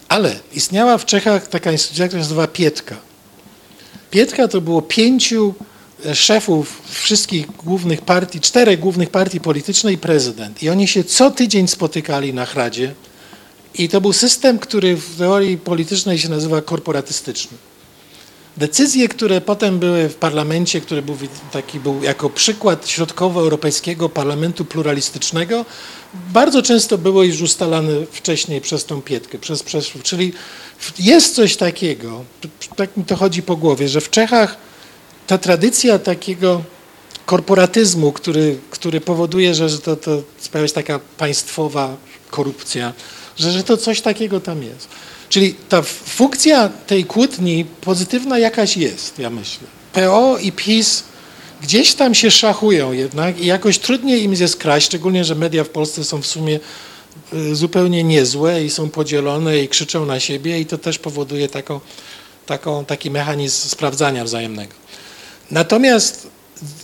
Ale istniała w Czechach taka instytucja, która się nazywa Pietka. Pietka to było pięciu e, szefów wszystkich głównych partii, czterech głównych partii politycznych i prezydent. I oni się co tydzień spotykali na Chradzie i to był system, który w teorii politycznej się nazywa korporatystyczny. Decyzje, które potem były w parlamencie, który był taki był jako przykład środkowoeuropejskiego parlamentu pluralistycznego, bardzo często były już ustalane wcześniej przez tą pietkę, przez, przez, czyli jest coś takiego, tak mi to chodzi po głowie, że w Czechach ta tradycja takiego korporatyzmu, który, który powoduje, że, to, to sprawia się taka państwowa korupcja, że, że to coś takiego tam jest. Czyli ta funkcja tej kłótni pozytywna jakaś jest, ja myślę. PO i PiS gdzieś tam się szachują jednak i jakoś trudniej im jest kraść, szczególnie, że media w Polsce są w sumie zupełnie niezłe i są podzielone i krzyczą na siebie i to też powoduje taką, taką, taki mechanizm sprawdzania wzajemnego. Natomiast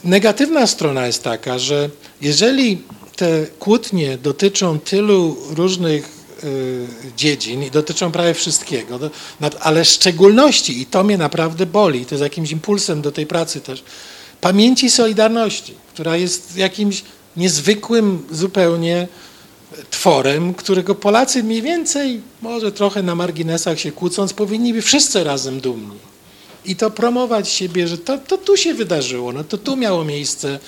negatywna strona jest taka, że jeżeli te kłótnie dotyczą tylu różnych y, dziedzin i dotyczą prawie wszystkiego, ale szczególności, i to mnie naprawdę boli, to jest jakimś impulsem do tej pracy też, pamięci Solidarności, która jest jakimś niezwykłym zupełnie tworem, którego Polacy mniej więcej, może trochę na marginesach się kłócąc, powinni być wszyscy razem dumni. I to promować siebie, że to, to tu się wydarzyło, no to tu miało miejsce.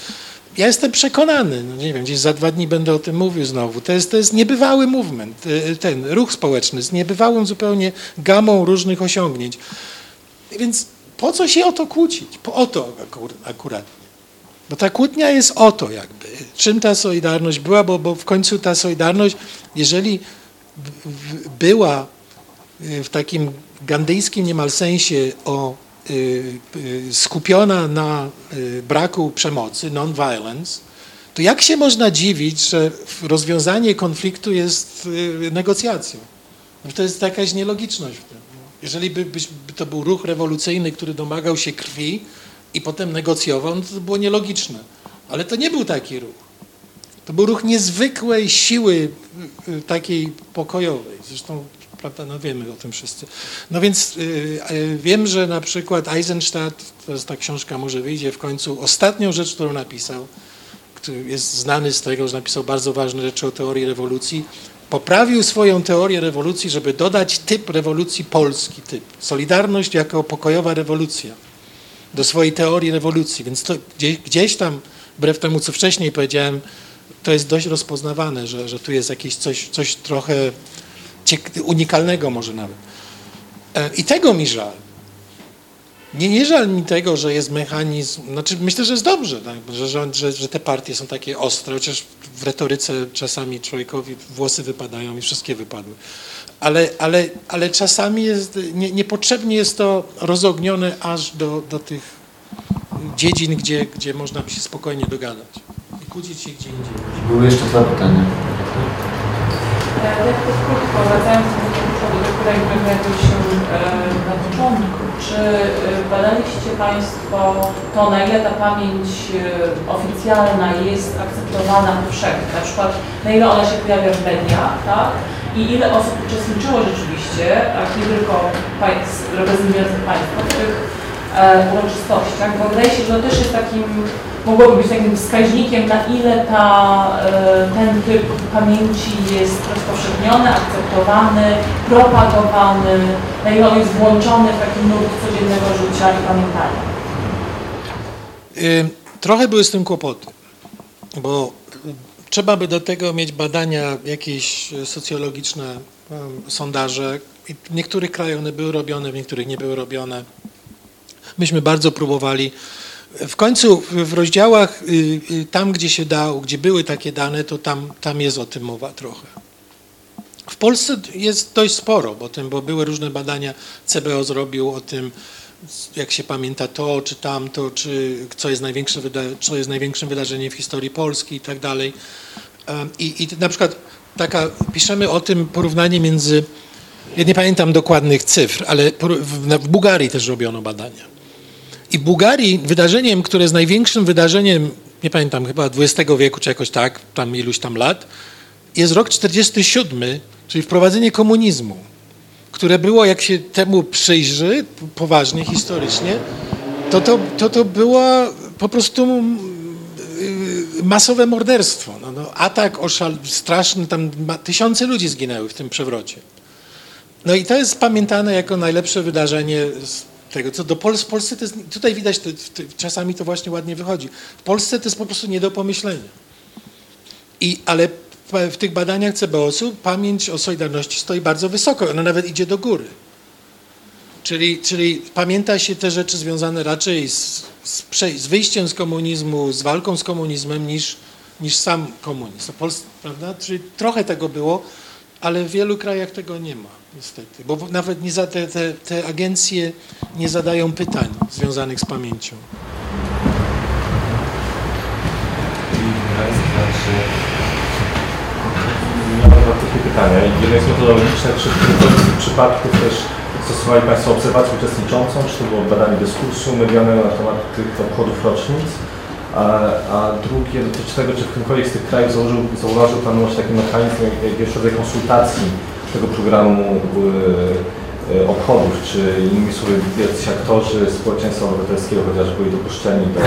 Ja jestem przekonany, no nie wiem, gdzieś za dwa dni będę o tym mówił znowu. To jest, to jest niebywały movement, y, ten ruch społeczny z niebywałym zupełnie gamą różnych osiągnięć. Więc po co się o to kłócić? Po o to akur, akurat. Bo ta kłótnia jest o to jakby. Czym ta Solidarność była, bo, bo w końcu ta Solidarność, jeżeli była y, w takim gandyjskim niemal sensie o, y, y, skupiona na braku przemocy, non-violence, to jak się można dziwić, że rozwiązanie konfliktu jest negocjacją? No To jest jakaś nielogiczność w tym. Jeżeli by, by to był ruch rewolucyjny, który domagał się krwi i potem negocjował, no to, było nielogiczne. Ale to nie był taki ruch. To był ruch niezwykłej siły y, y, takiej pokojowej. Zresztą prawda? No wiemy o tym wszyscy. No więc y, y, wiem, że na przykład Eisenstadt, to jest ta książka może wyjdzie w końcu, ostatnią rzecz, którą napisał, który jest znany z tego, że napisał bardzo ważne rzeczy o teorii rewolucji, poprawił swoją teorię rewolucji, żeby dodać typ rewolucji polski, typ. Solidarność jako pokojowa rewolucja do swojej teorii rewolucji, więc to gdzieś, gdzieś tam, wbrew temu, co wcześniej powiedziałem, to jest dość rozpoznawane, że, że tu jest jakieś coś, coś trochę unikalnego może nawet. E, I tego mi żal. Nie, nie żal mi tego, że jest mechanizm, znaczy myślę, że jest dobrze, tak, że, że, że te partie są takie ostre, chociaż w retoryce czasami człowiekowi włosy wypadają i wszystkie wypadły. Ale, ale, ale czasami jest, nie, niepotrzebnie jest to rozognione aż do, do tych dziedzin, gdzie, gdzie można by się spokojnie dogadać i kłócić się gdzie indziej. Były jeszcze dwa pytania. Ja tylko krótko, wracając do tego, do którego pojawił się e, na początku, czy e, badaliście Państwo to, na ile ta pamięć e, oficjalna jest akceptowana powszechnie, na przykład na ile ona się pojawia w mediach, tak? I ile osób uczestniczyło rzeczywiście, a nie tylko państw, reprezentujących państwo, tych uroczystościach, bo wydaje się, że to też jest takim, mogłoby być takim wskaźnikiem, na ile ta, e, ten typ pamięci jest rozpowszechniony, akceptowany, propagowany, na ile on jest włączony w taki nurt codziennego życia i pamiętania. Y, Trochę były z tym kłopoty, bo trzeba by do tego mieć badania jakieś socjologiczne, y, sondaże. W niektórych krajach one były robione, w niektórych nie były robione. Myśmy bardzo próbowali. W końcu w rozdziałach, y, y, tam gdzie się dało, gdzie były takie dane, to tam, tam jest o tym mowa trochę. W Polsce jest dość sporo, bo, tym, bo były różne badania, CBO zrobił o tym, jak się pamięta to, czy tamto, czy co jest, największe co jest największym wydarzeniem w historii Polski i tak dalej. I, I na przykład taka, piszemy o tym porównanie między, ja nie pamiętam dokładnych cyfr, ale w Bułgarii też robiono badania. I Bułgarii wydarzeniem, które jest największym wydarzeniem, nie pamiętam, chyba XX wieku, czy jakoś tak, tam iluś tam lat, jest rok 47, czyli wprowadzenie komunizmu, które było, jak się temu przyjrzy poważnie, historycznie, to to, to, to było po prostu y, masowe morderstwo. No, no, atak oszal, straszny, tam tysiące ludzi zginęły w tym przewrocie. No i to jest pamiętane jako najlepsze wydarzenie tego, co do Pol w Polsce to jest, tutaj widać, to, to, czasami to właśnie ładnie wychodzi. W Polsce to jest po prostu nie do pomyślenia. I, ale w- tych badaniach CBOS-u pamięć o Solidarności stoi bardzo wysoko, ona nawet idzie do góry. Czyli, czyli pamięta się te rzeczy związane raczej z, z, z wyjściem z komunizmu, z walką z komunizmem niż, niż sam komunizm. Prawda? Czyli trochę tego było, ale w wielu krajach tego nie ma, niestety. Bo nawet nie za te, te, te agencje nie zadają pytań związanych z pamięcią. Miałem dwa takie pytania. Jedno jest metodologiczne, czy w tych przypadków też stosowali Państwo obserwację uczestniczącą, czy to było badanie dyskursu medialnego na temat tych obchodów rocznic? A, drugie dotyczy tego, czy w którymkolwiek z tych krajów założył, zauważył Pan może taki mechanizm, jak- jakiś rodzaj konsultacji tego programu e, obchodów, czy innymi słowy wielcy aktorzy społeczeństwa obywatelskiego chociaż byli dopuszczeni do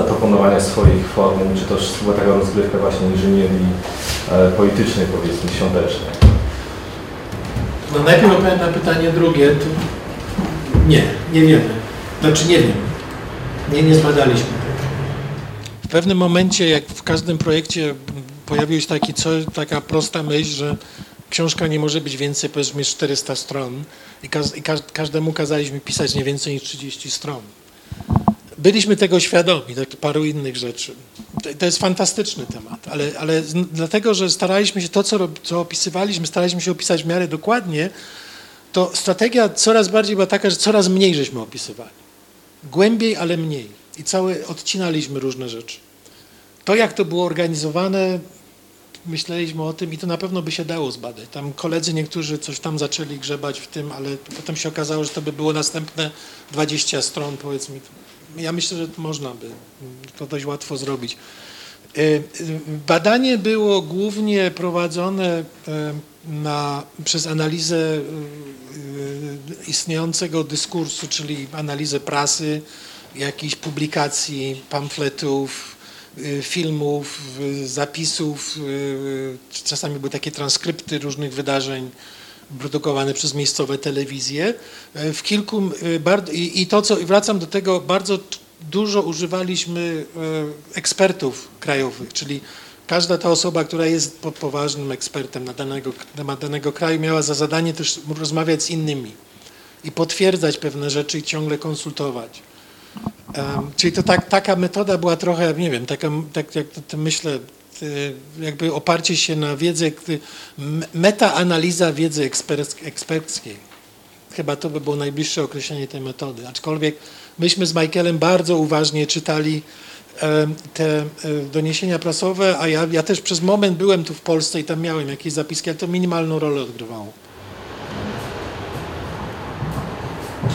zaproponowania swoich formuł, czy też była taka rozgrywka właśnie inżynierii e, politycznej powiedzmy, świątecznej. No najpierw odpowiem na pytanie drugie. To nie, nie wiemy. Znaczy nie wiem. Nie, nie zbadaliśmy pewnym momencie, jak w każdym projekcie pojawił się taki, co, taka prosta myśl, że książka nie może być więcej powiedzmy niż 400 stron i, każ, i każ, każdemu kazaliśmy pisać nie więcej niż 30 stron. Byliśmy tego świadomi, tak paru innych rzeczy. To, to jest fantastyczny temat, ale, ale dlatego, że staraliśmy się to, co, co opisywaliśmy, staraliśmy się opisać w miarę dokładnie, to strategia coraz bardziej była taka, że coraz mniej żeśmy opisywali. Głębiej, ale mniej. I całe odcinaliśmy różne rzeczy. To, jak to było organizowane, myśleliśmy o tym i to na pewno by się dało zbadać. Tam koledzy niektórzy coś tam zaczęli grzebać w tym, ale potem się okazało, że to by było następne 20 stron, powiedzmy. Ja myślę, że można by to dość łatwo zrobić. Y, Badanie było głównie prowadzone y, na, przez analizę istniejącego dyskursu, czyli analizę prasy, jakichś publikacji, pamfletów, y, filmów, y, zapisów. y, Czasami były takie transkrypty różnych wydarzeń produkowane przez miejscowe telewizje. W kilku, i, to co, wracam do tego, bardzo dużo używaliśmy ekspertów krajowych, czyli każda ta osoba, która jest po- poważnym ekspertem na danego, temat danego kraju, miała za zadanie też rozmawiać z innymi i potwierdzać pewne rzeczy i ciągle konsultować. Em, czyli to tak, taka metoda była trochę, nie wiem, taka, tak jak to, to myślę, jakby oparcie się na wiedzy, metaanaliza wiedzy eksperc- eksperckiej. Chyba to by było najbliższe określenie tej metody. Aczkolwiek myśmy z Michaelem bardzo uważnie czytali te e, doniesienia prasowe, a ja, ja też przez moment byłem tu w Polsce i tam miałem jakieś zapiski, ale to minimalną rolę odgrywało.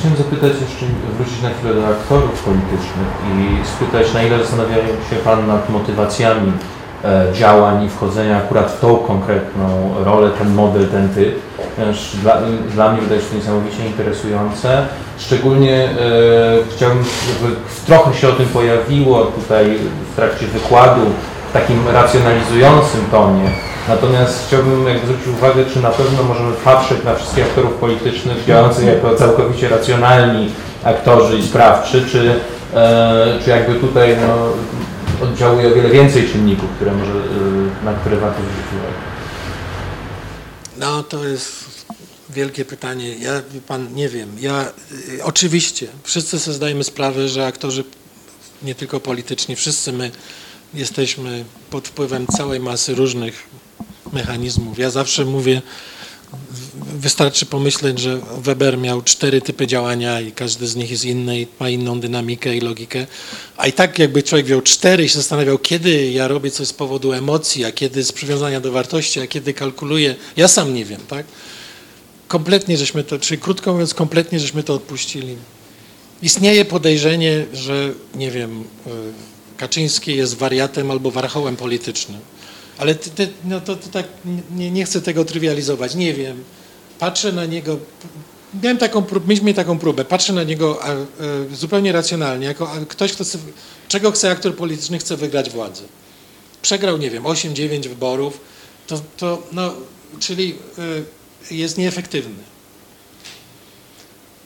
Chciałem zapytać jeszcze, wrócić na chwilę do aktorów politycznych i spytać, na ile zastanawiał się Pan nad motywacjami e, działań i wchodzenia akurat w tą konkretną rolę, ten model, ten typ. Dla, dla mnie wydaje się to niesamowicie interesujące. Szczególnie e, chciałbym, żeby trochę się o tym pojawiło tutaj w trakcie wykładu, takim racjonalizującym tonie. Natomiast chciałbym jakby zwrócić uwagę, czy na pewno możemy patrzeć na wszystkich aktorów politycznych działających jako całkowicie racjonalni aktorzy i sprawczy, czy, e, czy jakby tutaj no, oddziałuje o wiele więcej czynników, które może, e, na które warto zwrócić uwagę. No to jest wielkie pytanie. Ja, pan, nie wiem. Ja, y, oczywiście, wszyscy sobie zdajemy sprawę, że aktorzy, nie tylko polityczni, wszyscy my jesteśmy pod wpływem całej masy różnych mechanizmów. Ja zawsze mówię, wystarczy pomyśleć, że Weber miał cztery typy działania i każdy z nich jest inny i ma inną dynamikę i logikę. A i tak jakby człowiek miał cztery i się zastanawiał, kiedy ja robię coś z powodu emocji, a kiedy z przywiązania do wartości, a kiedy kalkuluję. Ja sam nie wiem, tak? Kompletnie żeśmy to, czyli krótko mówiąc, kompletnie żeśmy to odpuścili. Istnieje podejrzenie, że nie wiem, y, Kaczyński jest wariatem albo warchołem politycznym. Ale ty, ty, no to, to tak nie, nie chcę tego trywializować. Nie wiem. Patrzę na niego. Miałem taką mieliśmy taką próbę. Patrzę na niego a, e, zupełnie racjonalnie, jako a, ktoś, kto chce, czego chce aktor polityczny, chce wygrać władzę. Przegrał, nie wiem, 8-9 wyborów, to, to no, czyli y, jest nieefektywny.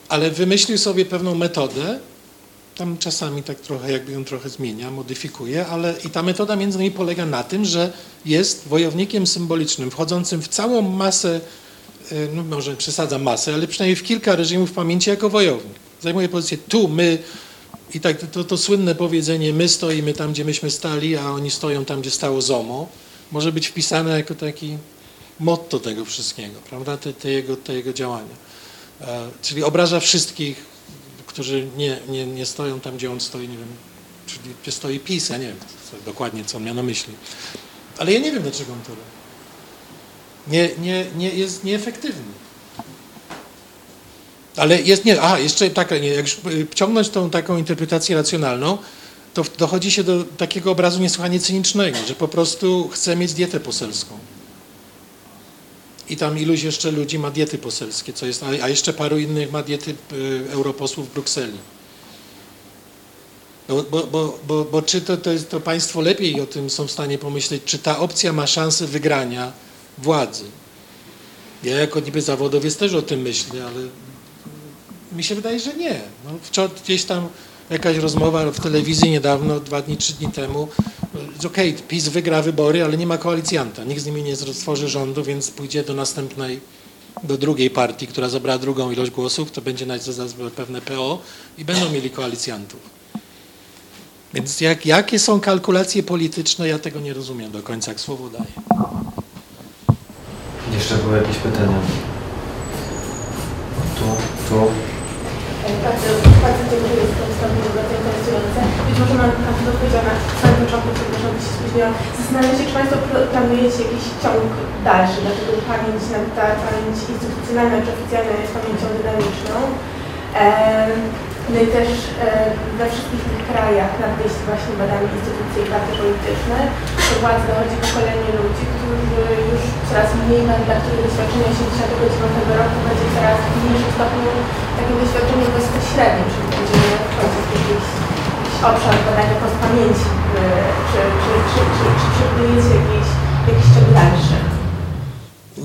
Ale wymyślił sobie pewną metodę, tam czasami tak trochę jakby ją trochę zmienia, modyfikuje, ale i ta metoda między innymi polega na tym, że jest wojownikiem symbolicznym, wchodzącym w całą masę, y, no może przesadzam masę, ale przynajmniej w kilka reżimów pamięci jako wojownik. Zajmuje pozycję tu, my i tak to, to słynne powiedzenie, my stoimy tam, gdzie myśmy stali, a oni stoją tam, gdzie stało ZOMO, może być wpisane jako taki motto tego wszystkiego, prawda, te, te, jego, te jego działania. E, czyli obraża wszystkich, którzy nie, nie, nie stoją tam, gdzie on stoi, nie wiem, czyli gdzie stoi PiS, ja nie wiem dokładnie, co on miał na myśli. Ale ja nie wiem, dlaczego on to robi. Nie, nie, nie jest nieefektywny. Ale jest, nie, aha, jeszcze tak, nie, jak już y, ciągnąć tą taką interpretację racjonalną, to dochodzi się do takiego obrazu niesłychanie cynicznego, że po prostu chce mieć dietę poselską. I tam iluś jeszcze ludzi ma diety poselskie, co jest, a, jeszcze paru innych ma diety y, europosłów w Brukseli. Bo, bo, bo, bo, bo czy to, to, jest, to państwo lepiej o tym są w stanie pomyśleć, czy ta opcja ma szansę wygrania władzy? Ja jako niby zawodowiec też o tym myślę, ale mi się wydaje, że nie. No, wczoraj gdzieś tam jakaś rozmowa w telewizji niedawno, dwa dni, trzy dni temu. Że Okej, PiS wygra wybory, ale nie ma koalicjanta. Nikt z nimi nie stworzy rządu, więc pójdzie do następnej, do drugiej partii, która zabrała drugą ilość głosów, to będzie pewne PO i będą mieli koalicjantów. Więc jak, jakie są kalkulacje polityczne, ja tego nie rozumiem do końca, jak słowo daję. Jeszcze były jakieś pytania? Tu, tu. Dziękuję za to wystąpienie, bardzo interesujące. Być może mam Pan to na samym początku, przepraszam, się spóźniłam. Zastanawiam się, czy Państwo pl- planujecie jakiś ciąg dalszy, dlatego pamięć, ta pamięć instytucjonalna czy oficjalna jest pamięcią dynamiczną. No i też e, we wszystkich tych krajach nadwieść właśnie badane instytucje i partie polityczne, do władzy dochodzi pokolenie ludzi, którzy już coraz mniej mają dla których doświadczenia 79 roku będzie coraz w mniejszym stopniu takim doświadczeniem bezpośrednim, czyli będziemy wchodzić w jakiś, jakiś obszar badania postpamięci, e, czy, czy, czy, czy, czy przewidujecie jakiś, jakiś ciąg dalszy?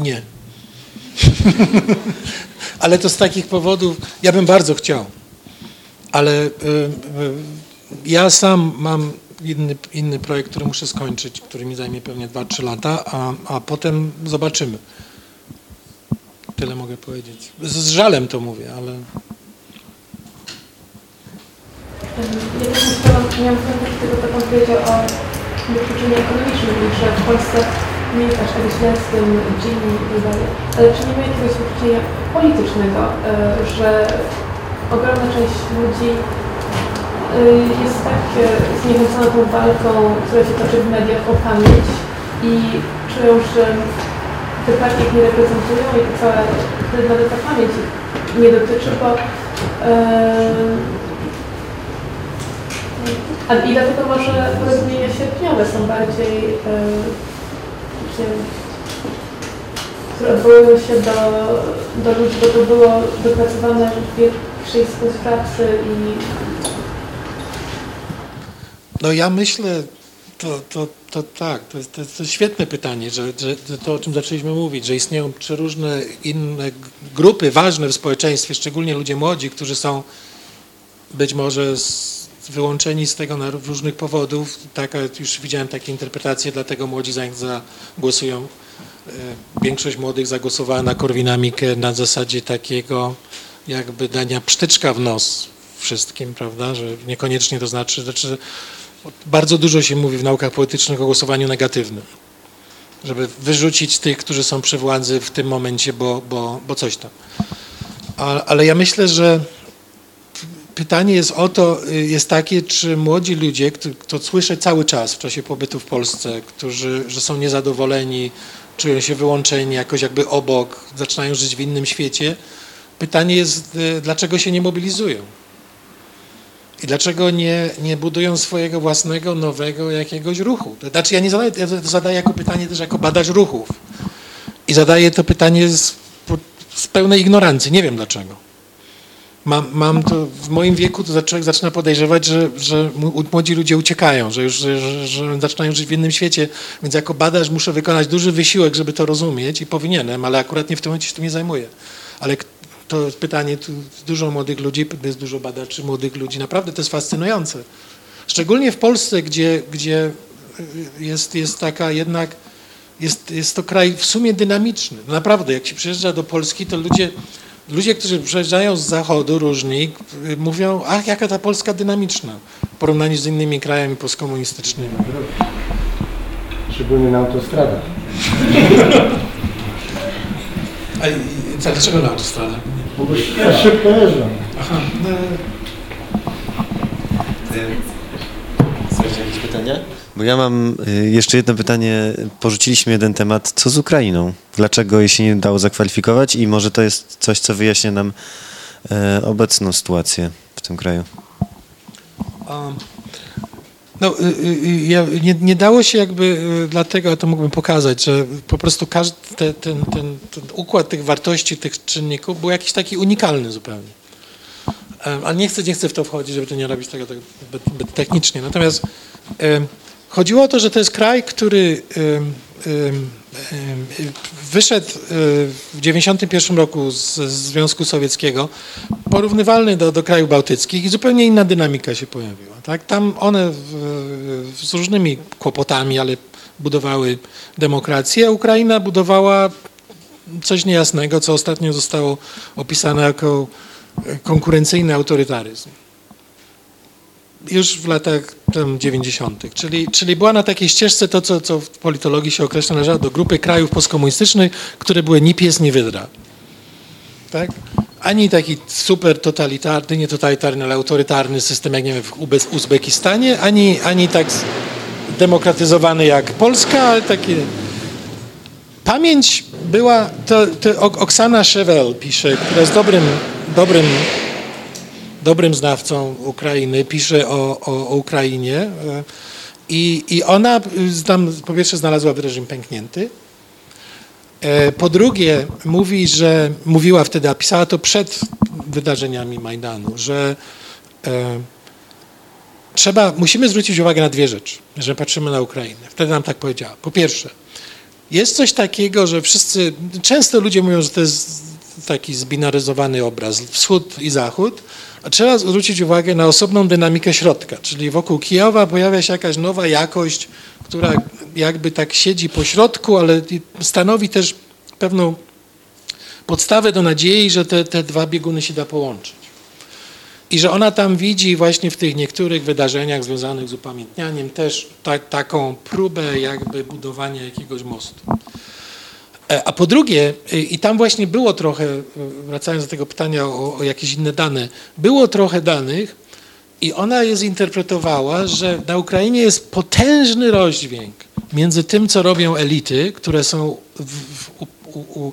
Nie. <laughs> ale to z takich powodów, ja bym bardzo chciał, ale y, y, ja sam mam inny, inny projekt, który muszę skończyć, który mi zajmie pewnie 2-3 lata, a, a potem zobaczymy. Tyle mogę powiedzieć. Z, z żalem to mówię, ale miałam tego, co Pan powiedział o wykluczeniu ekonomicznym, że w Polsce nie jest aż tak źle z tym i tak. Ale czy nie ma jakiegoś wykluczenia politycznego, e, że ogromna część ludzi e, jest tak zniechęcona tą walką, która się toczy w mediach o pamięć i czują, że te partie ich nie reprezentują i cała nawet ta pamięć ich nie dotyczy, bo e, a i dlatego może porozumienia sierpniowe są bardziej, e, które odwołują się do, do ludzi, bo to było dopracowane w większej współpracy i No ja myślę, to, to, to tak, to jest, to świetne pytanie, że, że to o czym zaczęliśmy mówić, że istnieją przeróżne inne grupy ważne w społeczeństwie, szczególnie ludzie młodzi, którzy są być może z, wyłączeni z tego na różnych powodów. Taka, już widziałem takie interpretacje, dlatego młodzi zagłosują. e, Większość młodych zagłosowała na Korwina Mikke na zasadzie takiego jakby dania psztyczka w nos wszystkim, prawda, że niekoniecznie to znaczy, znaczy bardzo dużo się mówi w naukach politycznych o głosowaniu negatywnym, żeby wyrzucić tych, którzy są przy władzy w tym momencie, bo, bo, bo coś tam. Ale ja myślę, że pytanie jest o to, y, jest takie, czy młodzi ludzie, którzy- to słyszę cały czas w czasie pobytu w Polsce, którzy, że są niezadowoleni, czują się wyłączeni jakoś jakby obok, zaczynają żyć w innym świecie, pytanie jest, y, dlaczego się nie mobilizują? I dlaczego nie, nie budują swojego własnego, nowego jakiegoś ruchu? Znaczy ja nie zadaję, ja zadaję jako pytanie też jako badacz ruchów. I zadaję to pytanie z, z pełnej ignorancji. Nie wiem dlaczego. Mam, mam to, w moim wieku to człowiek zaczyna podejrzewać, że, że młodzi ludzie uciekają, że już że, że, zaczynają żyć w innym świecie, więc jako badacz muszę wykonać duży wysiłek, żeby to rozumieć i powinienem, ale akurat nie w tym momencie się tym nie zajmuję. Ale to jest pytanie, tu dużo młodych ludzi, jest dużo badaczy młodych ludzi, naprawdę to jest fascynujące. Szczególnie w Polsce, gdzie, gdzie jest, jest taka jednak, jest, jest to kraj w sumie dynamiczny. Naprawdę, jak się przyjeżdża do Polski, to ludzie, ludzie, którzy przyjeżdżają z zachodu różni, mówią, ach, jaka ta Polska dynamiczna w porównaniu z innymi krajami postkomunistycznymi. Szczególnie na autostradach. A dlaczego na autostradę? Bo ja szybko jeżdżą. Aha, no, Słuchajcie, jakieś pytania? Bo ja mam y, jeszcze jedno pytanie. Porzuciliśmy jeden temat. Co z Ukrainą? Dlaczego jej się nie udało zakwalifikować? I może to jest coś, co wyjaśnia nam e, obecną sytuację w tym kraju. Um, No, y, y, ja, nie, nie dało się jakby, y, dlatego, a to mógłbym pokazać, że po prostu każdy te, ten, ten, ten układ tych wartości, tych czynników był jakiś taki unikalny zupełnie. Em, Ale nie chcę, nie chcę w to wchodzić, żeby to nie robić tego tak technicznie. Natomiast em, chodziło o to, że to jest kraj, który em, wyszedł e, w 1991 roku z, Związku Sowieckiego, porównywalny do, do krajów bałtyckich i zupełnie inna dynamika się pojawiła. Tak? Tam one w, w, z różnymi kłopotami, ale budowały demokrację, a Ukraina budowała coś niejasnego, co ostatnio zostało opisane jako konkurencyjny autorytaryzm. Już w latach tam 90., czyli, czyli była na takiej ścieżce to, co, co w politologii się określa, należało do grupy krajów postkomunistycznych, które były ni pies, ni wydra. Tak? Ani taki super totalitarny, nie totalitarny, ale autorytarny system, jak nie wiem, w Uzbekistanie, ani, ani tak demokratyzowany jak Polska, ale taki... Pamięć była, to, to Ok- Oksana Szewel pisze, która jest dobrym, dobrym dobrym znawcą Ukrainy, pisze o, o, Ukrainie e, i, i ona y, tam po pierwsze znalazła reżim pęknięty, E, Po drugie, mówi, że mówiła wtedy, a pisała to przed wydarzeniami Majdanu, że e, trzeba, musimy zwrócić uwagę na dwie rzeczy, że patrzymy na Ukrainę. Wtedy nam tak powiedziała. Po pierwsze, jest coś takiego, że wszyscy, często ludzie mówią, że to jest taki zbinaryzowany obraz, wschód i zachód, trzeba zwrócić uwagę na osobną dynamikę środka, czyli wokół Kijowa pojawia się jakaś nowa jakość, która jakby tak siedzi po środku, ale stanowi też pewną podstawę do nadziei, że te, te dwa bieguny się da połączyć. I że ona tam widzi właśnie w tych niektórych wydarzeniach związanych z upamiętnianiem też ta, taką próbę jakby budowania jakiegoś mostu. E, A po drugie, y, i tam właśnie było trochę, y, wracając do tego pytania o, o jakieś inne dane, było trochę danych i ona je zinterpretowała, że na Ukrainie jest potężny rozdźwięk między tym, co robią elity, które są w, u, u,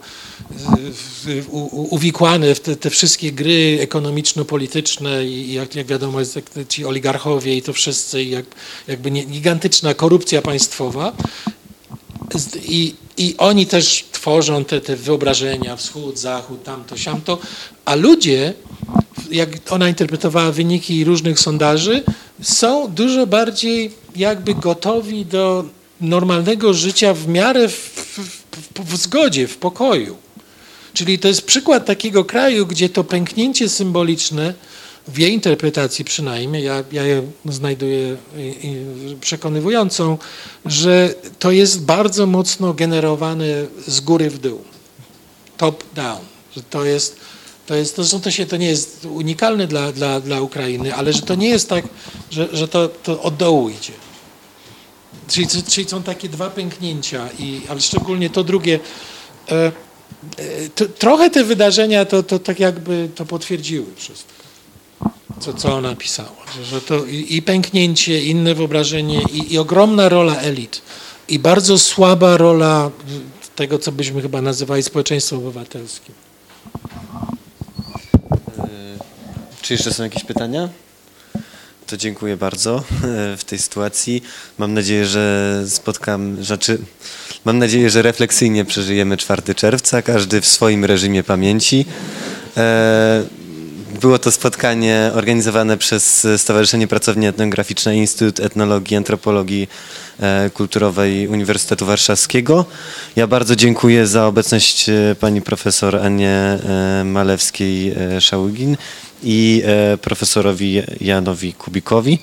u, uwikłane w te, te wszystkie gry ekonomiczno-polityczne i jak, jak wiadomo, jest ci oligarchowie i to wszyscy, jak, jakby nie, gigantyczna korupcja państwowa, I, I oni też tworzą te, te wyobrażenia, wschód, zachód, tamto, siamto, a ludzie, jak ona interpretowała wyniki różnych sondaży, są dużo bardziej jakby gotowi do normalnego życia w miarę w, w, w, w zgodzie, w pokoju. Czyli to jest przykład takiego kraju, gdzie to pęknięcie symboliczne, w jej interpretacji przynajmniej, ja, ja je znajduję przekonywującą, że to jest bardzo mocno generowane z góry w dół, top down, że to jest, to jest, to, to, się, to nie jest unikalne dla, dla, dla Ukrainy, ale że to nie jest tak, że, że to, to od dołu idzie. Czyli, czyli są takie dwa pęknięcia, i, ale szczególnie to drugie. E, e, to, trochę te wydarzenia to, to tak jakby to potwierdziły wszystko, co, co ona pisała. Że, że to i, i pęknięcie, inne wyobrażenie i, i ogromna rola elit i bardzo słaba rola tego, co byśmy chyba nazywali społeczeństwem obywatelskim. Czy jeszcze są jakieś pytania? To dziękuję bardzo e, w tej sytuacji. Mam nadzieję, że spotkam, znaczy, mam nadzieję, że refleksyjnie przeżyjemy 4 czerwca, każdy w swoim reżimie pamięci. E, Było to spotkanie organizowane przez Stowarzyszenie Pracownia Etnograficzna i Instytut Etnologii i Antropologii e, Kulturowej Uniwersytetu Warszawskiego. Ja bardzo dziękuję za obecność e, pani profesor Anie e, Malewskiej-Szaługin i profesorowi Janowi Kubikowi.